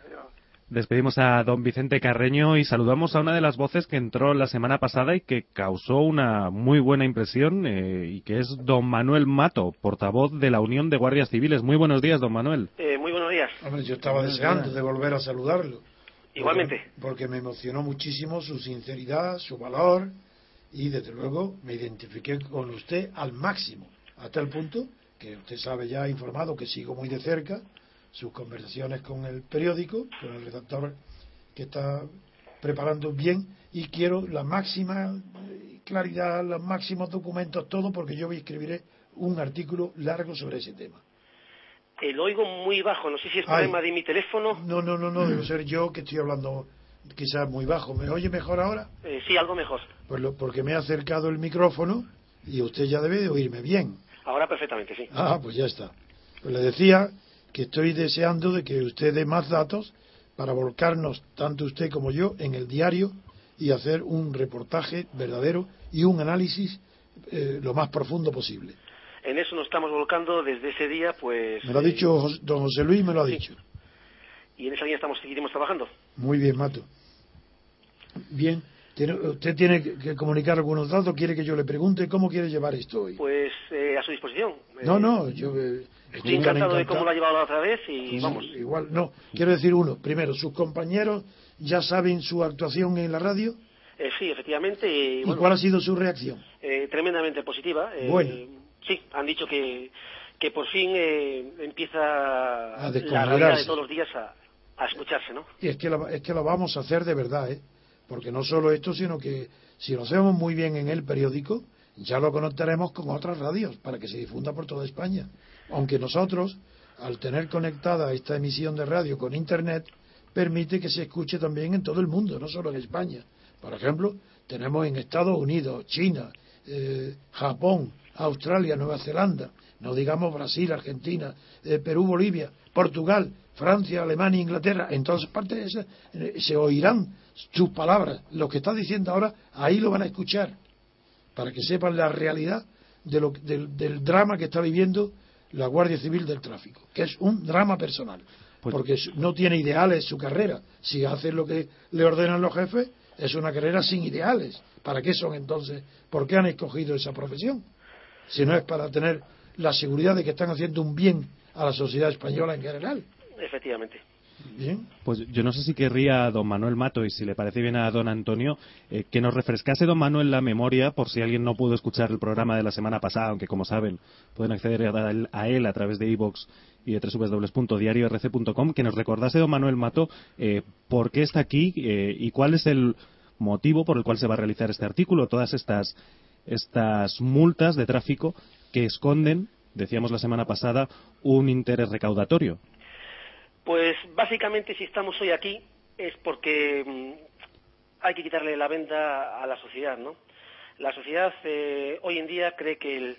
Despedimos a don Vicente Carreño y saludamos a una de las voces que entró la semana pasada y que causó una muy buena impresión eh, y que es don Manuel Mato, portavoz de la Unión de Guardias Civiles. Muy buenos días, don Manuel. Eh, muy buenos días. yo estaba deseando de volver a saludarlo. Igualmente. Porque, me emocionó muchísimo su sinceridad, su valor y desde luego me identifiqué con usted al máximo, hasta el punto que usted sabe ya informado que sigo muy de cerca sus conversaciones con el periódico, con el redactor que está preparando bien y quiero la máxima claridad, los máximos documentos, todo porque yo voy a escribiré un artículo largo sobre ese tema. Eh, lo oigo muy bajo, no sé si es problema de mi teléfono. No, no, no, no, debe ser yo que estoy hablando quizás muy bajo. ¿Me oye mejor ahora? Eh, sí, algo mejor. Pues porque me he acercado el micrófono y usted ya debe de oírme bien. Ahora perfectamente, sí. Ah, pues ya está. Pues le decía que estoy deseando de que usted dé más datos para volcarnos, tanto usted como yo, en el diario y hacer un reportaje verdadero y un análisis eh, lo más profundo posible. En eso nos estamos volcando desde ese día, pues... Me lo ha dicho don José Luis, me lo ha dicho. Y en esa línea estamos, seguiremos trabajando. Muy bien, Mato. Bien, ¿Usted tiene que comunicar algunos datos? ¿Quiere que yo le pregunte cómo quiere llevar esto hoy? Pues eh, a su disposición. No, no, yo eh, estoy encantado, de cómo lo ha llevado la otra vez y vamos. Igual, no. Quiero decir uno. Primero, ¿sus compañeros ya saben su actuación en la radio? Eh, sí, efectivamente. ¿Y, cuál ha sido su reacción? tremendamente positiva. bueno. Sí, han dicho que, que por fin empieza a la realidad de todos los días a, a escucharse, ¿no? Y es que, es que lo vamos a hacer de verdad, ¿eh? Porque no solo esto, sino que si lo hacemos muy bien en el periódico, ya lo conectaremos con otras radios para que se difunda por toda España. Aunque nosotros, al tener conectada esta emisión de radio con Internet, permite que se escuche también en todo el mundo, no solo en España. Por ejemplo, tenemos en Estados Unidos, China, eh, Japón, Australia, Nueva Zelanda, no digamos Brasil, Argentina, eh, Perú, Bolivia, Portugal, Francia, Alemania, Inglaterra, en todas partes eh, se oirán sus palabras. Lo que está diciendo ahora, ahí lo van a escuchar, para que sepan la realidad de lo, del, del, drama que está viviendo la Guardia Civil del Tráfico, que es un drama personal, pues porque no tiene ideales su carrera. Si hace lo que le ordenan los jefes, es una carrera sin ideales. ¿Para qué son entonces? ¿Por qué han escogido esa profesión? Si no es para tener la seguridad de que están haciendo un bien a la sociedad española en general. Efectivamente. Pues yo no sé si querría don Manuel Mato y si le parece bien a don Antonio eh, que nos refrescase don Manuel la memoria por si alguien no pudo escuchar el programa de la semana pasada, aunque como saben pueden acceder a él a, través de iVoox y de www.diariorc.com, que nos recordase don Manuel Mato eh, por qué está aquí eh, y cuál es el motivo por el cual se va a realizar este artículo, todas estas, estas multas de tráfico que esconden, decíamos la semana pasada, un interés recaudatorio. Pues básicamente si estamos hoy aquí es porque mm, hay que quitarle la venda a la sociedad, ¿no? La sociedad eh, hoy en día cree que el,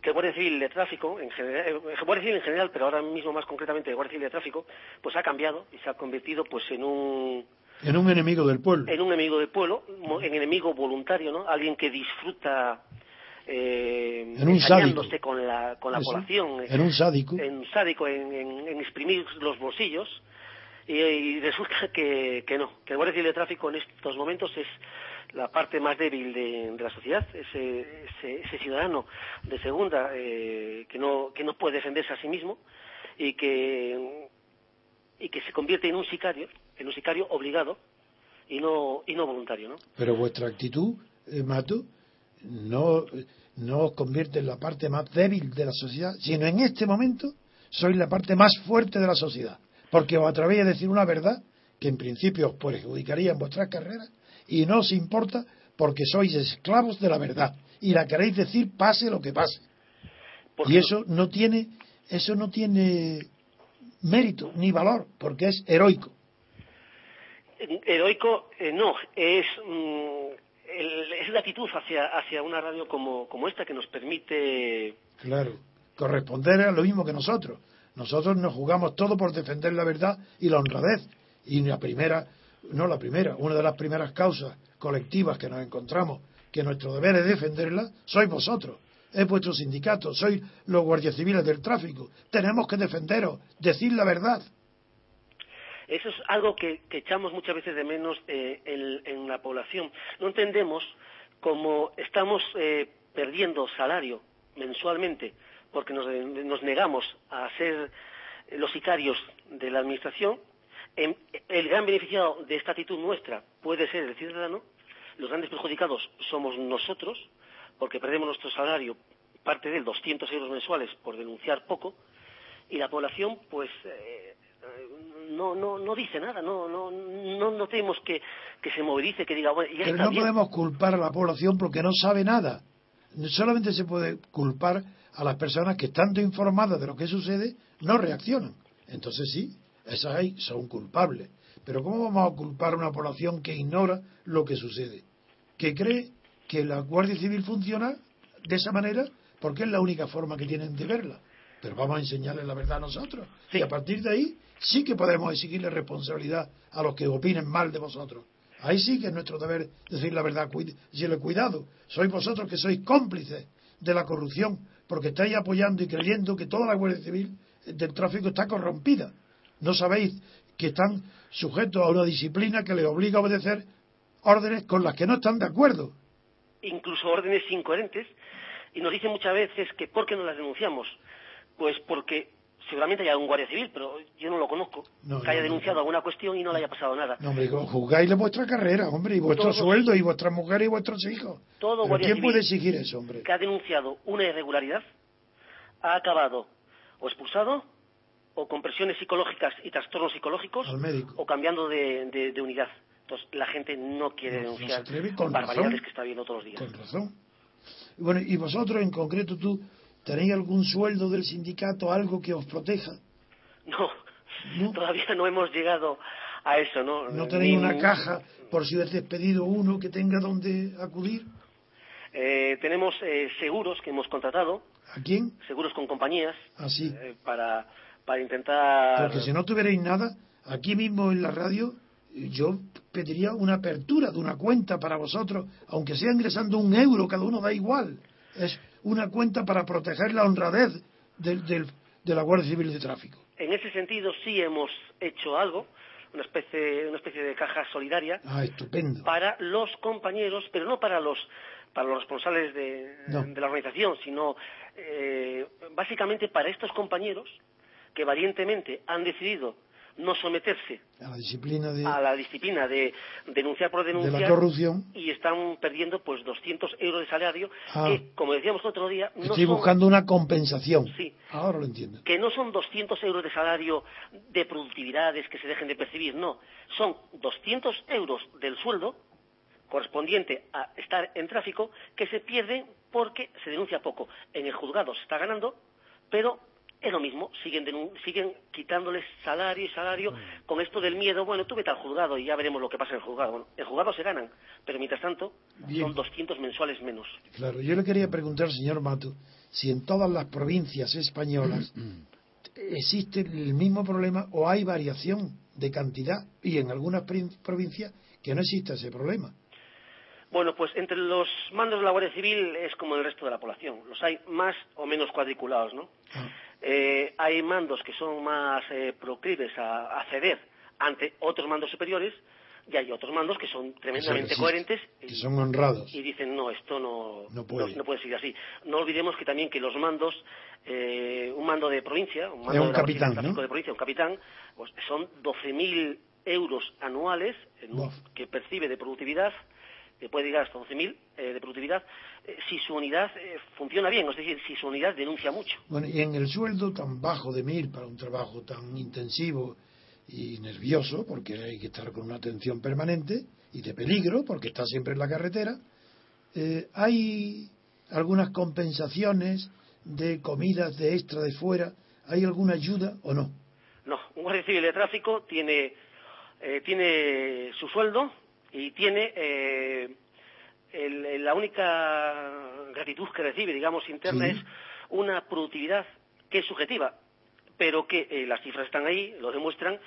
que Guardia Civil de Tráfico, en general, eh, Guardia Civil en general, pero ahora mismo más concretamente el Guardia Civil de Tráfico, pues ha cambiado y se ha convertido pues en un en un enemigo del pueblo. En un enemigo del pueblo, en enemigo voluntario, ¿no? Alguien que disfruta eh, En un ensañándose sádico. con la, con la Eso, población, en un sádico. en sádico, en, en- en exprimir los bolsillos, y, y resulta que, que no, que el Guardia Civil de Tráfico en estos momentos es la parte más débil de, de la sociedad, ese, ese, ese ciudadano de segunda eh, que, no, que no puede defenderse a sí mismo y que, y que se convierte en un sicario, en un sicario obligado y no, y no voluntario, ¿no? Pero vuestra actitud, eh, Mato, no, no os convierte en la parte más débil de la sociedad, sino en este momento sois la parte más fuerte de la sociedad. Porque os atrevéis a decir una verdad que en principio os perjudicaría en vuestras carreras y no os importa porque sois esclavos de la verdad y la queréis decir pase lo que pase. Porque Y eso no tiene, eso no tiene mérito ni valor porque es heroico. Heroico, eh, no, es, mm, el- es la actitud hacia, hacia una radio como, como esta que nos permite Claro, corresponder a lo mismo que nosotros. Nosotros nos jugamos todo por defender la verdad y la honradez. Y la primera, no la primera, una de las primeras causas colectivas que nos encontramos, que nuestro deber es defenderla, sois vosotros. Es vuestro sindicato, sois los guardias civiles del tráfico. Tenemos que defenderos, decir la verdad. Eso es algo que, que echamos muchas veces de menos eh, en, la población. No entendemos cómo estamos eh, perdiendo salario mensualmente porque nos, nos negamos a ser los sicarios de la Administración. En- el gran beneficiado de esta actitud nuestra puede ser el ciudadano. Los grandes perjudicados somos nosotros porque perdemos nuestro salario, parte de él, 200 euros mensuales por denunciar poco y la población pues eh, no no no dice nada no no no notemos que, que se movilice que diga bueno ya Pero está no bien podemos culpar a la población porque no sabe nada. Solamente se puede culpar a las personas que, estando informadas de lo que sucede, no reaccionan. Entonces sí, esas ahí son culpables. Pero ¿cómo vamos a culpar a una población que ignora lo que sucede? Que cree que la Guardia Civil funciona de esa manera porque es la única forma que tienen de verla. Pero vamos a enseñarles la verdad a nosotros. Sí. Y a partir de ahí sí que podemos exigirle responsabilidad a los que opinen mal de vosotros. Ahí sí que es nuestro deber decir la verdad. Decirle, cuidado, sois vosotros que sois cómplices de la corrupción, porque estáis apoyando y creyendo que toda la Guardia Civil del tráfico está corrompida. No sabéis que están sujetos a una disciplina que les obliga a obedecer órdenes con las que no están de acuerdo. incluso órdenes incoherentes y nos dicen muchas veces que ¿por qué no las denunciamos? Pues porque seguramente haya un guardia civil, pero yo no lo conozco, No, que haya no, denunciado no. alguna cuestión y no le haya pasado nada. No, hombre, juzgáis vuestra carrera, hombre, y vuestro Todos- sueldo, y vuestras mujeres y vuestros hijos. Todo ¿Pero guardia ¿Quién civil puede exigir eso, hombre? que ha denunciado una irregularidad ha acabado o expulsado o con presiones psicológicas y trastornos psicológicos Al médico. o cambiando de, de- de unidad. Entonces la gente no quiere denunciar barbaridades razón. que está viendo todos los días. Con razón. Bueno, y vosotros en concreto, tú, ¿tenéis algún sueldo del sindicato, algo que os proteja? No, No. todavía no hemos llegado a eso, ¿no? ¿No tenéis una caja por si os despedido uno que tenga donde acudir? Eh, tenemos eh, seguros que hemos contratado, ¿A quién? seguros con compañías, Así. eh, para, para intentar... Porque si no tuvierais nada, aquí mismo en la radio, yo pediría una apertura de una cuenta para vosotros, aunque sea ingresando un euro, cada uno da igual. Es una cuenta para proteger la honradez del- de la Guardia Civil de Tráfico. En ese sentido sí hemos hecho algo, una especie, una especie de caja solidaria Ah, estupendo. para los compañeros, pero no para los para los responsables de, No. de la organización, sino eh, básicamente para estos compañeros que valientemente han decidido no someterse A la disciplina de, a la disciplina de denunciar por de denunciar la corrupción. y están perdiendo pues 200 euros de salario Ah. que, como decíamos el otro día, no Estoy son- buscando una compensación. Sí. Ahora lo entiendo. que no son 200 euros de salario de productividades que se dejen de percibir, no, son 200 euros del sueldo correspondiente a estar en tráfico que se pierden porque se denuncia poco. En el juzgado se está ganando, pero es lo mismo, siguen, denun- siguen quitándoles salario y salario con esto del miedo, bueno, tú vete al juzgado y ya veremos lo que pasa en el juzgado. Bueno, en el juzgado se ganan, pero mientras tanto Bien. son 200 mensuales menos. Claro, yo le quería preguntar, señor Mato, si en todas las provincias españolas existe el mismo problema o hay variación de cantidad y en algunas prin- provincias que no existe ese problema. Bueno, pues entre los mandos de la Guardia Civil es como el resto de la población. Los hay más o menos cuadriculados, ¿no? Ah. Eh, hay mandos que son más eh, proclives a, a ceder ante otros mandos superiores y hay otros mandos que son tremendamente coherentes que y, son honrados. y dicen no esto no No puede. no puede seguir así no olvidemos que también que los mandos eh, un mando de provincia un mando un de capitán, ¿no? de provincia un capitán pues son 12.000 euros anuales en que percibe de productividad que puede llegar hasta 12.000 eh, de productividad si su unidad eh, funciona bien es decir si su unidad denuncia mucho Bueno, y en el sueldo tan bajo de mil para un trabajo tan intensivo y nervioso, porque hay que estar con una atención permanente, y de peligro, porque está siempre en la carretera, eh, ¿hay algunas compensaciones de comidas de extra de fuera? ¿Hay alguna ayuda o no? No, un guardia civil de tráfico tiene, eh, tiene su sueldo y tiene eh, el- el- la única gratitud que recibe, digamos, interna Sí. es una productividad que es subjetiva, pero que eh, las cifras están ahí, lo demuestran.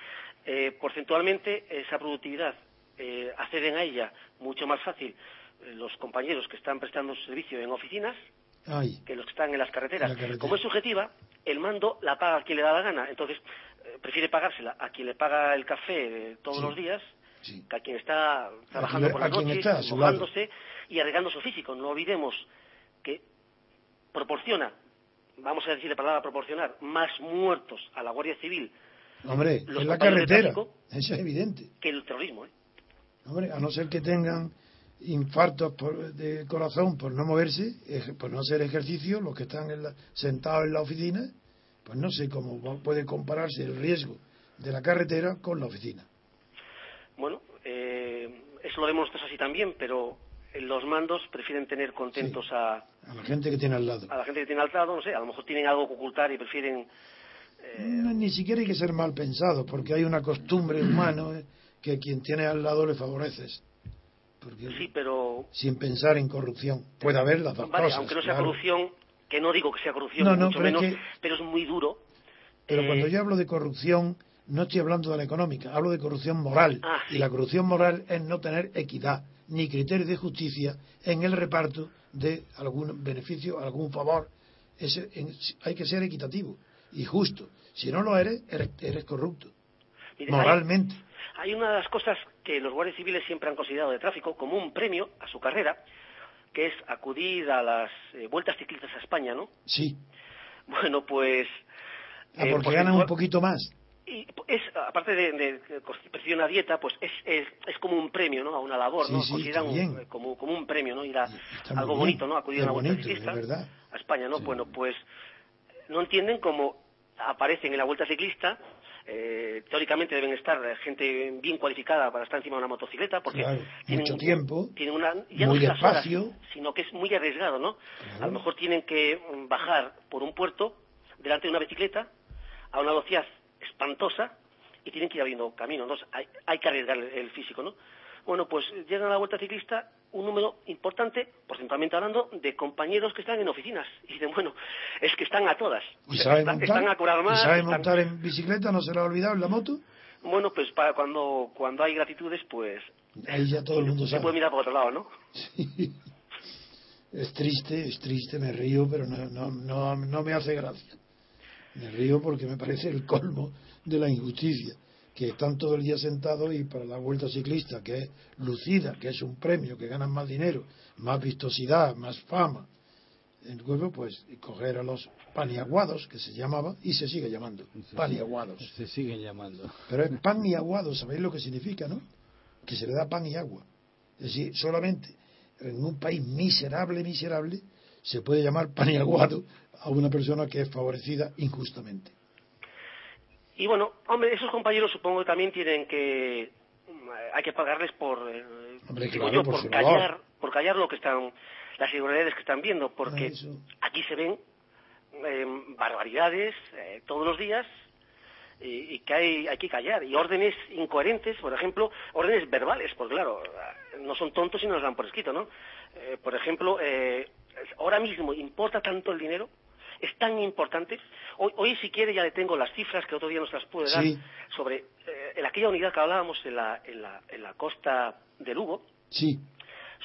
eh, porcentualmente, esa productividad eh, acceden a ella mucho más fácil los compañeros que están prestando servicio en oficinas Ay, que los que están en las carreteras. En la carretera. Como es subjetiva, el mando la paga a quien le da la gana. Entonces, prefiere pagársela a quien le paga el café todos Sí. los días sí. que a quien está trabajando por a la quien noche, está a su lado. mojándose y arriesgando su físico. No olvidemos que proporciona, vamos a decir la palabra proporcionar, más muertos a la Guardia Civil Hombre, Los en la carretera, tráfico- eso es evidente. que el terrorismo. ¿eh? Hombre, a no ser que tengan infartos por- de corazón por no moverse, por no hacer ejercicio, los que están en la- sentados en la oficina, pues no sé cómo puede compararse el riesgo de la carretera con la oficina. Bueno, eh, eso lo vemos nosotros así también, pero los mandos prefieren tener contentos a, A la gente que tiene al lado. a la gente que tiene al lado, no sé, a lo mejor tienen algo que ocultar y prefieren... eh, No, ni siquiera hay que ser mal pensado, porque hay una costumbre humana eh, que quien tiene al lado le favoreces. Porque sí, pero... sin pensar en corrupción. Puede haber las dos Vale, cosas. aunque no sea claro. corrupción, que no digo que sea corrupción, No, ni no, mucho pero es menos, que- pero es muy duro. Pero Eh, cuando yo hablo de corrupción, no estoy hablando de la económica, hablo de corrupción moral. Ah, Y la corrupción moral es no tener equidad ni criterios de justicia en el reparto de algún beneficio, algún favor. Ese- en- hay que ser equitativo y justo. Si no lo eres, eres, eres corrupto. mire, Moralmente. Hay una de las cosas que los guardias civiles siempre han considerado de tráfico como un premio a su carrera, que es acudir a las eh, vueltas ciclistas a España, ¿no? Sí. Bueno, pues... Ah, eh, porque ganan un poquito más. Y es, aparte de, de, percibir una dieta, pues es, es, es como un premio, ¿no? A una labor, Sí, ¿no? sí, Consideran un- como, como un premio, ¿no? Ir a algo bien. bonito, ¿no? Acudir a una vuelta ciclista verdad. a España, ¿no? Sí. Bueno, pues no entienden cómo aparecen en la vuelta ciclista. eh, teóricamente deben estar eh, gente bien cualificada para estar encima de una motocicleta porque Claro, tienen mucho tiempo, tienen una ya muy no es las horas, despacio. sino que es muy arriesgado no Claro. a lo mejor tienen que mm, bajar por un puerto delante de una bicicleta a una velocidad espantosa y tienen que ir abriendo camino entonces hay, hay que arriesgar el, físico no bueno pues llegan a la vuelta ciclista un número importante porcentualmente hablando de compañeros que están en oficinas y dicen bueno es que están a todas ¿Y sabe están, montar? están a curar ¿Y sabe están- montar en bicicleta? ¿No se le ha olvidado en la moto? bueno pues para cuando cuando hay gratitudes pues Ahí ya todo el mundo se sabe. puede mirar por otro lado no Sí. Es triste, es triste, me río, pero no, no, no, no me hace gracia. Me río porque me parece el colmo de la injusticia, que están todo el día sentados y para la vuelta ciclista, que es lucida, que es un premio, que ganan más dinero, más vistosidad, más fama, el pueblo, pues coger a los paniaguados, que se llamaba, y se sigue llamando, paniaguados. Se siguen llamando. Pero es pan y aguado, ¿sabéis lo que significa, no? Que se le da pan y agua. Es decir, solamente en un país miserable, miserable, se puede llamar pan y aguado a una persona que es favorecida injustamente. Y bueno, hombre, esos compañeros supongo que también tienen que mm, hay que pagarles por eh, Hombre, digo claro, yo, por callar, por callar lo que están las irregularidades que están viendo, porque eso. aquí se ven eh, barbaridades eh, todos los días y, y que hay, hay que callar y órdenes incoherentes, por ejemplo, órdenes verbales, porque claro, no son tontos y no nos dan por escrito, ¿no? Eh, por ejemplo, eh, ahora mismo importa tanto el dinero, es tan importante. Hoy, hoy si quiere ya le tengo las cifras que otro día nos las puede dar Sí. sobre eh, en aquella unidad que hablábamos en la, en la, en la costa de Lugo, Sí,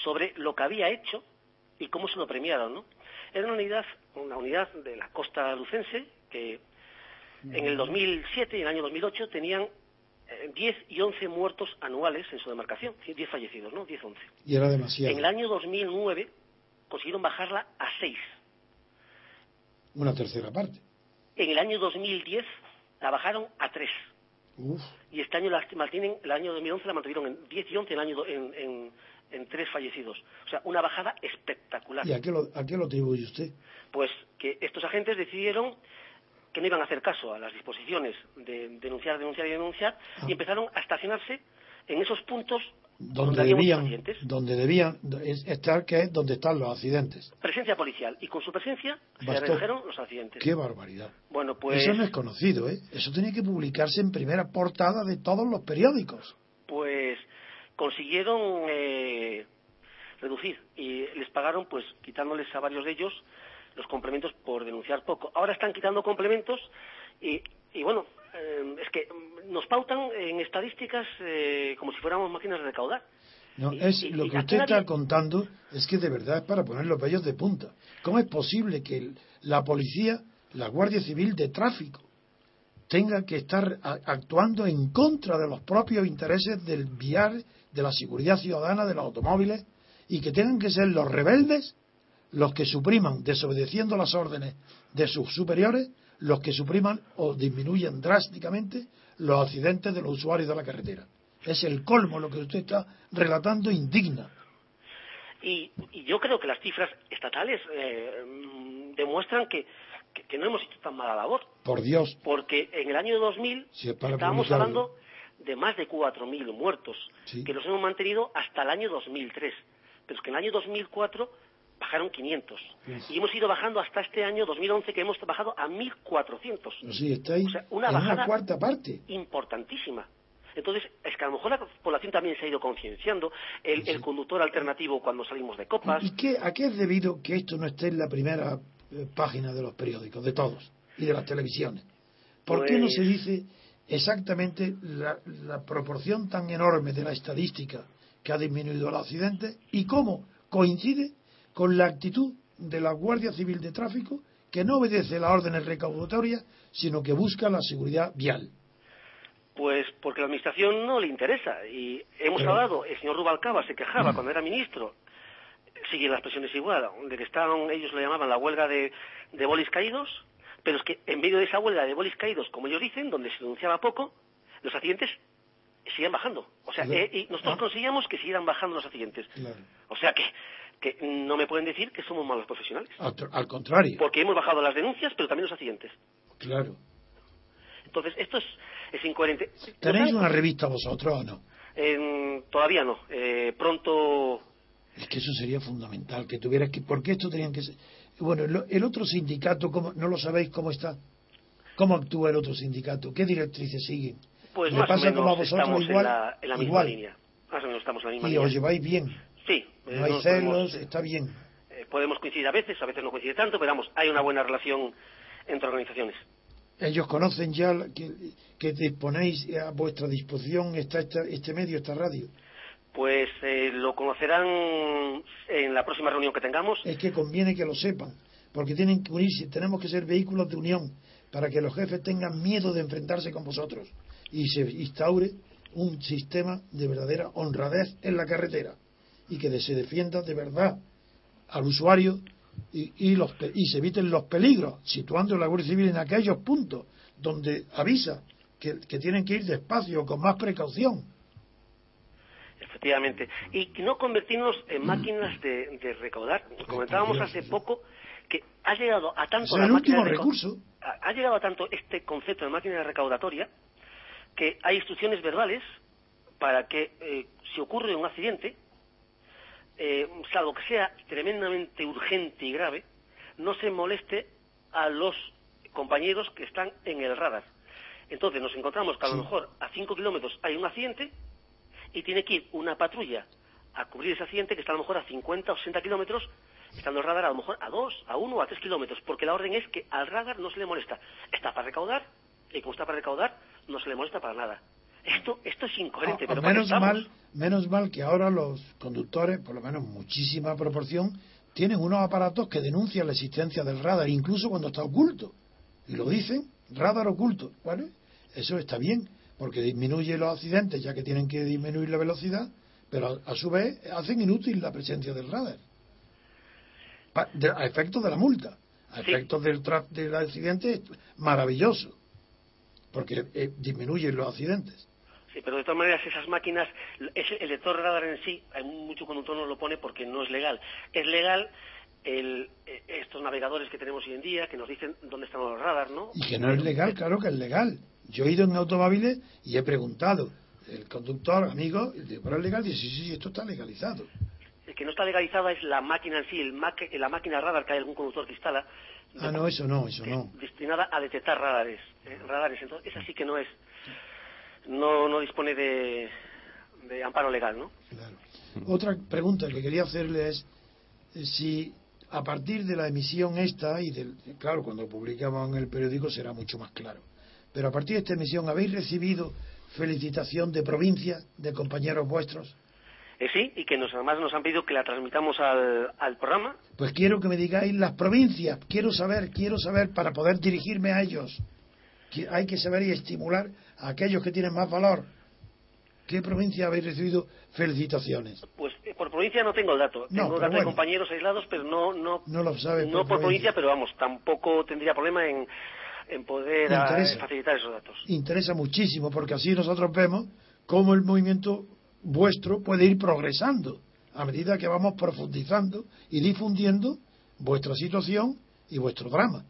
sobre lo que había hecho y cómo se lo premiaron, ¿no? Era una unidad, una unidad de la costa lucense que en el 2007 y en el año 2008 tenían 10 eh, y 11 muertos anuales en su demarcación, 10 fallecidos, ¿no? 10, 11. Y era demasiado. En el año 2009 consiguieron bajarla a 6. Una tercera parte. En el año 2010 la bajaron a 3. Y este año la mantienen, el año 2011 la mantuvieron en 10 y 11 el año en, en, en, 3 fallecidos. O sea, una bajada espectacular. ¿Y a qué, lo, a qué lo atribuye usted? Pues que estos agentes decidieron que no iban a hacer caso a las disposiciones de denunciar, denunciar y denunciar y ah. empezaron a estacionarse en esos puntos donde, debían, donde debían estar, que es donde están los accidentes. Presencia policial. Y con su presencia se redujeron los accidentes. ¡Qué barbaridad! Bueno, pues... Eso no es conocido, ¿eh? Eso tenía que publicarse en primera portada de todos los periódicos. Pues consiguieron eh, reducir y les pagaron, pues quitándoles a varios de ellos los complementos por denunciar poco. Ahora están quitando complementos y, y bueno, eh, es que nos pautan en estadísticas eh, como si fuéramos máquinas de recaudar. No, es lo que usted está contando es que de verdad es para poner los vellos de punta. ¿Cómo es posible que la policía, la Guardia Civil de Tráfico, tenga que estar actuando en contra de los propios intereses del vial, de la seguridad ciudadana, de los automóviles, y que tengan que ser los rebeldes los que supriman, desobedeciendo las órdenes de sus superiores, los que supriman o disminuyen drásticamente los accidentes de los usuarios de la carretera. Es el colmo lo que usted está relatando, indigna. Y, yo creo que las cifras estatales eh, demuestran que, no hemos hecho tan mala labor. Por Dios. Porque en el año 2000 estábamos hablando de más de 4.000 muertos, que los hemos mantenido hasta el año 2003. Pero es que en el año 2004 bajaron 500. Y hemos ido bajando hasta este año 2011 que hemos bajado a 1.400. Sí, está ahí. O sea, una bajada cuarta parte. Importantísima. Entonces, es que a lo mejor la población también se ha ido concienciando, el, conductor alternativo cuando salimos de copas. ¿Y qué, a qué es debido que esto no esté en la primera eh, página de los periódicos, de todos, y de las televisiones? ¿Por qué no se pues dice exactamente la, la proporción tan enorme de la estadística que ha disminuido los accidentes y cómo coincide con la actitud de la Guardia Civil de Tráfico que no obedece las órdenes recaudatorias, sino que busca la seguridad vial. Pues porque la Administración no le interesa. Y hemos hablado, el señor Rubalcaba se quejaba mm. cuando era ministro, siguen las presiones igual, de que estaban, ellos lo llamaban la huelga de, bolis caídos, pero es que en medio de esa huelga de bolis caídos, como ellos dicen, donde se denunciaba poco, los accidentes siguen bajando. O sea, eh, y nosotros ah. conseguíamos que siguieran bajando los accidentes. O sea que que no me pueden decir que somos malos profesionales. Al, contrario. Porque hemos bajado las denuncias, pero también los accidentes. Claro. Entonces, esto es, es incoherente. ¿Tenéis una revista vosotros o no? todavía no. Eh, pronto. Es que eso sería fundamental, que tuvieras que. ¿Por qué esto tenían que ser.? Bueno, el, otro sindicato, ¿cómo, ¿no lo sabéis cómo está? ¿Cómo actúa el otro sindicato? ¿Qué directrices siguen? Pues más pasa o menos como a vosotros igual? En la, misma línea. Más o menos estamos en la misma y os lleváis bien. Sí. No hay celos, está bien. Eh, podemos coincidir a veces, a veces no coincide tanto, pero vamos, hay una buena relación entre organizaciones. Ellos conocen ya que, que disponéis a vuestra disposición está este medio, esta radio. Pues eh, lo conocerán en la próxima reunión que tengamos. Es que conviene que lo sepan, porque tienen que unirse, tenemos que ser vehículos de unión para que los jefes tengan miedo de enfrentarse con vosotros y se instaure un sistema de verdadera honradez en la carretera y que se defienda de verdad al usuario y, los, y se eviten los peligros, situando la Guardia Civil en aquellos puntos donde avisa que, tienen que ir despacio, con más precaución. Efectivamente. Y no convertirnos en máquinas de, recaudar. Comentábamos hace poco que ha llegado a tanto el último recurso. Ha, llegado a tanto este concepto de máquina recaudatoria que hay instrucciones verbales para que eh, si ocurre un accidente eh, salvo que sea tremendamente urgente y grave, no se moleste a los compañeros que están en el radar. Entonces nos encontramos que a lo mejor a 5 kilómetros hay un accidente y tiene que ir una patrulla a cubrir ese accidente que está a lo mejor a 50 o 60 kilómetros, estando el radar a lo mejor a 2, a 1 o a 3 kilómetros, porque la orden es que al radar no se le molesta. Está para recaudar y como está para recaudar no se le molesta para nada. Esto, esto es incoherente, Ah, pero menos ¿para qué mal, menos mal que ahora los conductores, por lo menos muchísima proporción, tienen unos aparatos que denuncian la existencia del radar, incluso cuando está oculto. Y lo dicen, radar oculto. Bueno, eso está bien, porque disminuye los accidentes, ya que tienen que disminuir la velocidad, pero a, a su vez hacen inútil la presencia del radar. Pa- de- a efectos de la multa, a Sí. efectos del, tra- del accidente, maravilloso, porque eh, disminuyen los accidentes. Sí, pero de todas maneras esas máquinas, el lector radar en sí, hay mucho conductor no lo pone porque no es legal. Es legal el, eh, estos navegadores que tenemos hoy en día que nos dicen dónde están los radar, ¿no? Y que no es legal, claro que es legal. Yo he ido en automóviles y he preguntado. El conductor, amigo, ¿pero es legal? Dice, sí, sí, esto está legalizado. El que no está legalizada es la máquina en sí, el maque- la máquina radar que hay algún conductor que instala, Ah, no, eso no, eso no. destinada a detectar radares. eh, radares. Entonces, esa sí que no es, no, no dispone de, de amparo legal, ¿no? Claro. Otra pregunta que quería hacerle es eh, si a partir de la emisión esta, y del, claro, cuando publicamos en el periódico será mucho más claro, pero a partir de esta emisión, ¿habéis recibido felicitación de provincias, de compañeros vuestros? Eh, sí, y que nos, además nos han pedido que la transmitamos al, al programa. Pues quiero que me digáis las provincias, quiero saber, quiero saber para poder dirigirme a ellos. Hay que saber y estimular a aquellos que tienen más valor. ¿Qué provincia habéis recibido felicitaciones? Pues eh, por provincia no tengo el dato. No, tengo datos de bueno. compañeros aislados, pero no no No lo sabes no por provincia, pero vamos, tampoco tendría problema en, en poder ah, interesa. facilitar esos datos. Interesa muchísimo porque así nosotros vemos cómo el movimiento vuestro puede ir progresando a medida que vamos profundizando y difundiendo vuestra situación y vuestro drama.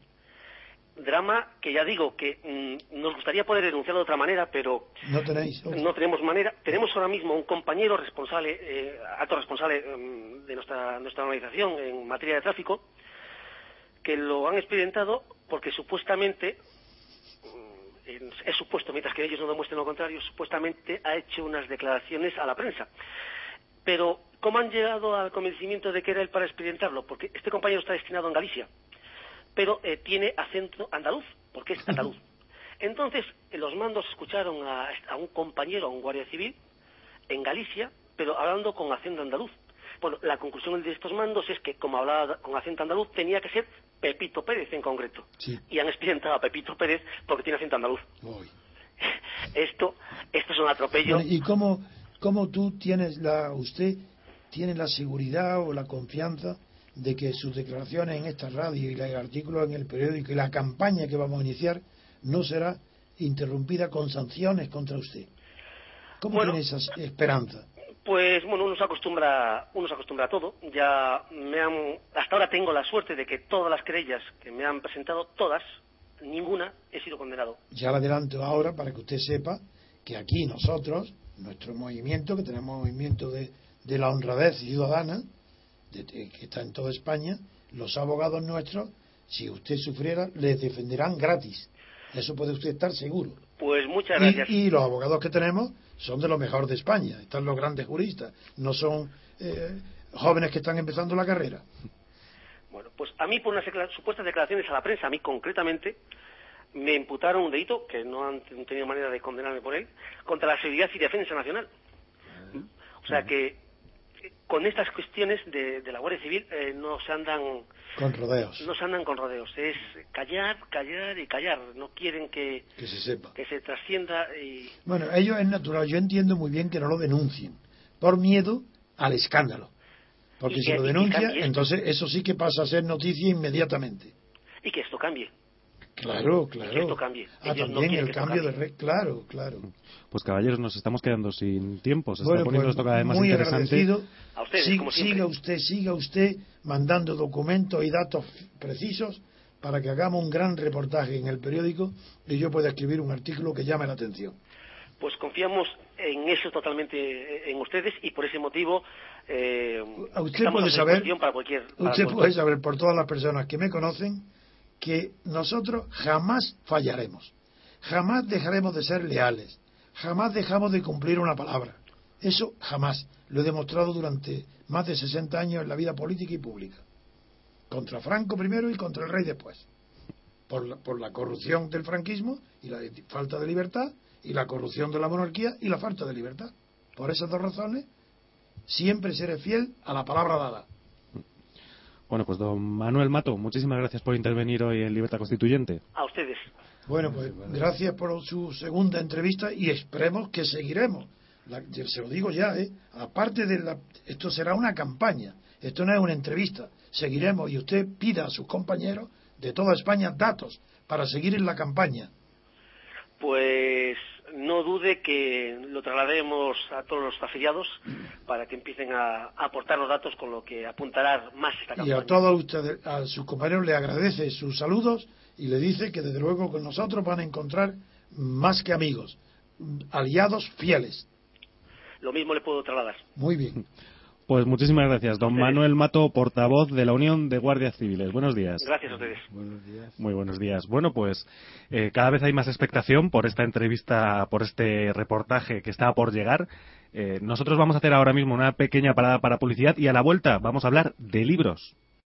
Drama que ya digo que mm, nos gustaría poder denunciarlo de otra manera, pero No tenéis. otra. no tenemos manera. Tenemos ahora mismo un compañero responsable, eh, alto responsable mm, de nuestra, nuestra organización en materia de tráfico, que lo han experimentado porque supuestamente, mm, es supuesto, mientras que ellos no demuestren lo contrario, supuestamente ha hecho unas declaraciones a la prensa. Pero, ¿cómo han llegado al convencimiento de que era él para experimentarlo? Porque este compañero está destinado en Galicia, pero eh, tiene acento andaluz, porque es andaluz. Entonces, eh, los mandos escucharon a, a un compañero, a un guardia civil, en Galicia, pero hablando con acento andaluz. Bueno, la conclusión de estos mandos es que, como hablaba con acento andaluz, tenía que ser Pepito Pérez en concreto. Sí. Y han experimentado a Pepito Pérez porque tiene acento andaluz. Voy. Esto, esto es un atropello. Bueno, ¿Y cómo, cómo tú tienes la, usted tiene la seguridad o la confianza de que sus declaraciones en esta radio y el artículo en el periódico y la campaña que vamos a iniciar no será interrumpida con sanciones contra usted? ¿Cómo Bueno. tiene esa esperanza? Pues bueno, uno se acostumbra, uno se acostumbra a todo. Ya me han, hasta ahora tengo la suerte de que todas las querellas que me han presentado, todas, ninguna he sido condenado. Ya le adelanto ahora para que usted sepa que aquí nosotros, nuestro movimiento, que tenemos movimiento de, de la honradez ciudadana, de- de- que está en toda España, los abogados nuestros, si usted sufriera, les defenderán gratis. Eso puede usted estar seguro. Pues muchas gracias. y los abogados que tenemos son de lo mejor de España. Están los grandes juristas. No son eh, jóvenes que están empezando la carrera. Bueno, pues a mí por unas supuestas declaraciones a la prensa, a mí concretamente, me imputaron un delito, que no han tenido manera de condenarme por él, contra la seguridad y defensa nacional. O sea que con estas cuestiones de, de la Guardia Civil eh, no se andan Con rodeos. no se andan con rodeos, es callar, callar y callar. No quieren que, Que se sepa. que se trascienda y Bueno, ellos es natural. Yo entiendo muy bien que no lo denuncien. Por miedo al escándalo. Porque si lo denuncia, entonces eso sí que pasa a ser noticia inmediatamente. y que esto cambie. Claro, claro. que esto cambie. Ah, Ellos también el cambio de red. Claro, claro. Pues caballeros, nos estamos quedando sin tiempo. Se Bueno, está poniendo pues, esto cada vez más muy interesante. agradecido. A ustedes, Sí- como siempre. siga usted, siga usted mandando documentos y datos precisos para que hagamos un gran reportaje en el periódico y yo pueda escribir un artículo que llame la atención. Pues confiamos en eso totalmente eh, en ustedes y por ese motivo eh, A usted puede saber- para cualquier para Usted cualquier- puede saber por todas las personas que me conocen que nosotros jamás fallaremos, jamás dejaremos de ser leales, jamás dejamos de cumplir una palabra. Eso jamás. Lo he demostrado durante más de 60 años en la vida política y pública. Contra Franco primero y contra el rey después. Por la, por la corrupción del franquismo y la falta de libertad y la corrupción de la monarquía y la falta de libertad. Por esas dos razones, siempre seré fiel a la palabra dada. Bueno, pues don Manuel Mato, muchísimas gracias por intervenir hoy en Libertad Constituyente. A ustedes. Bueno, pues gracias por su segunda entrevista y esperemos que seguiremos. La- se lo digo ya, ¿eh? Aparte de la, esto será una campaña, esto no es una entrevista. Seguiremos y usted pida a sus compañeros de toda España datos para seguir en la campaña. Pues no dude que lo traslademos a todos los afiliados para que empiecen a, a aportar los datos con lo que apuntará más esta Y campaña. a todos ustedes, a sus compañeros le agradece sus saludos y le dice que desde luego con nosotros van a encontrar más que amigos, aliados fieles. Lo mismo le puedo trasladar. Muy bien. Pues muchísimas gracias, don. Manuel Mato, portavoz de la Unión de Guardias Civiles. Buenos días. Gracias a ustedes. Buenos días. Muy buenos días. Bueno, pues eh, cada vez hay más expectación por esta entrevista, por este reportaje que está por llegar. Eh, nosotros vamos a hacer ahora mismo una pequeña parada para publicidad y a la vuelta vamos a hablar de libros.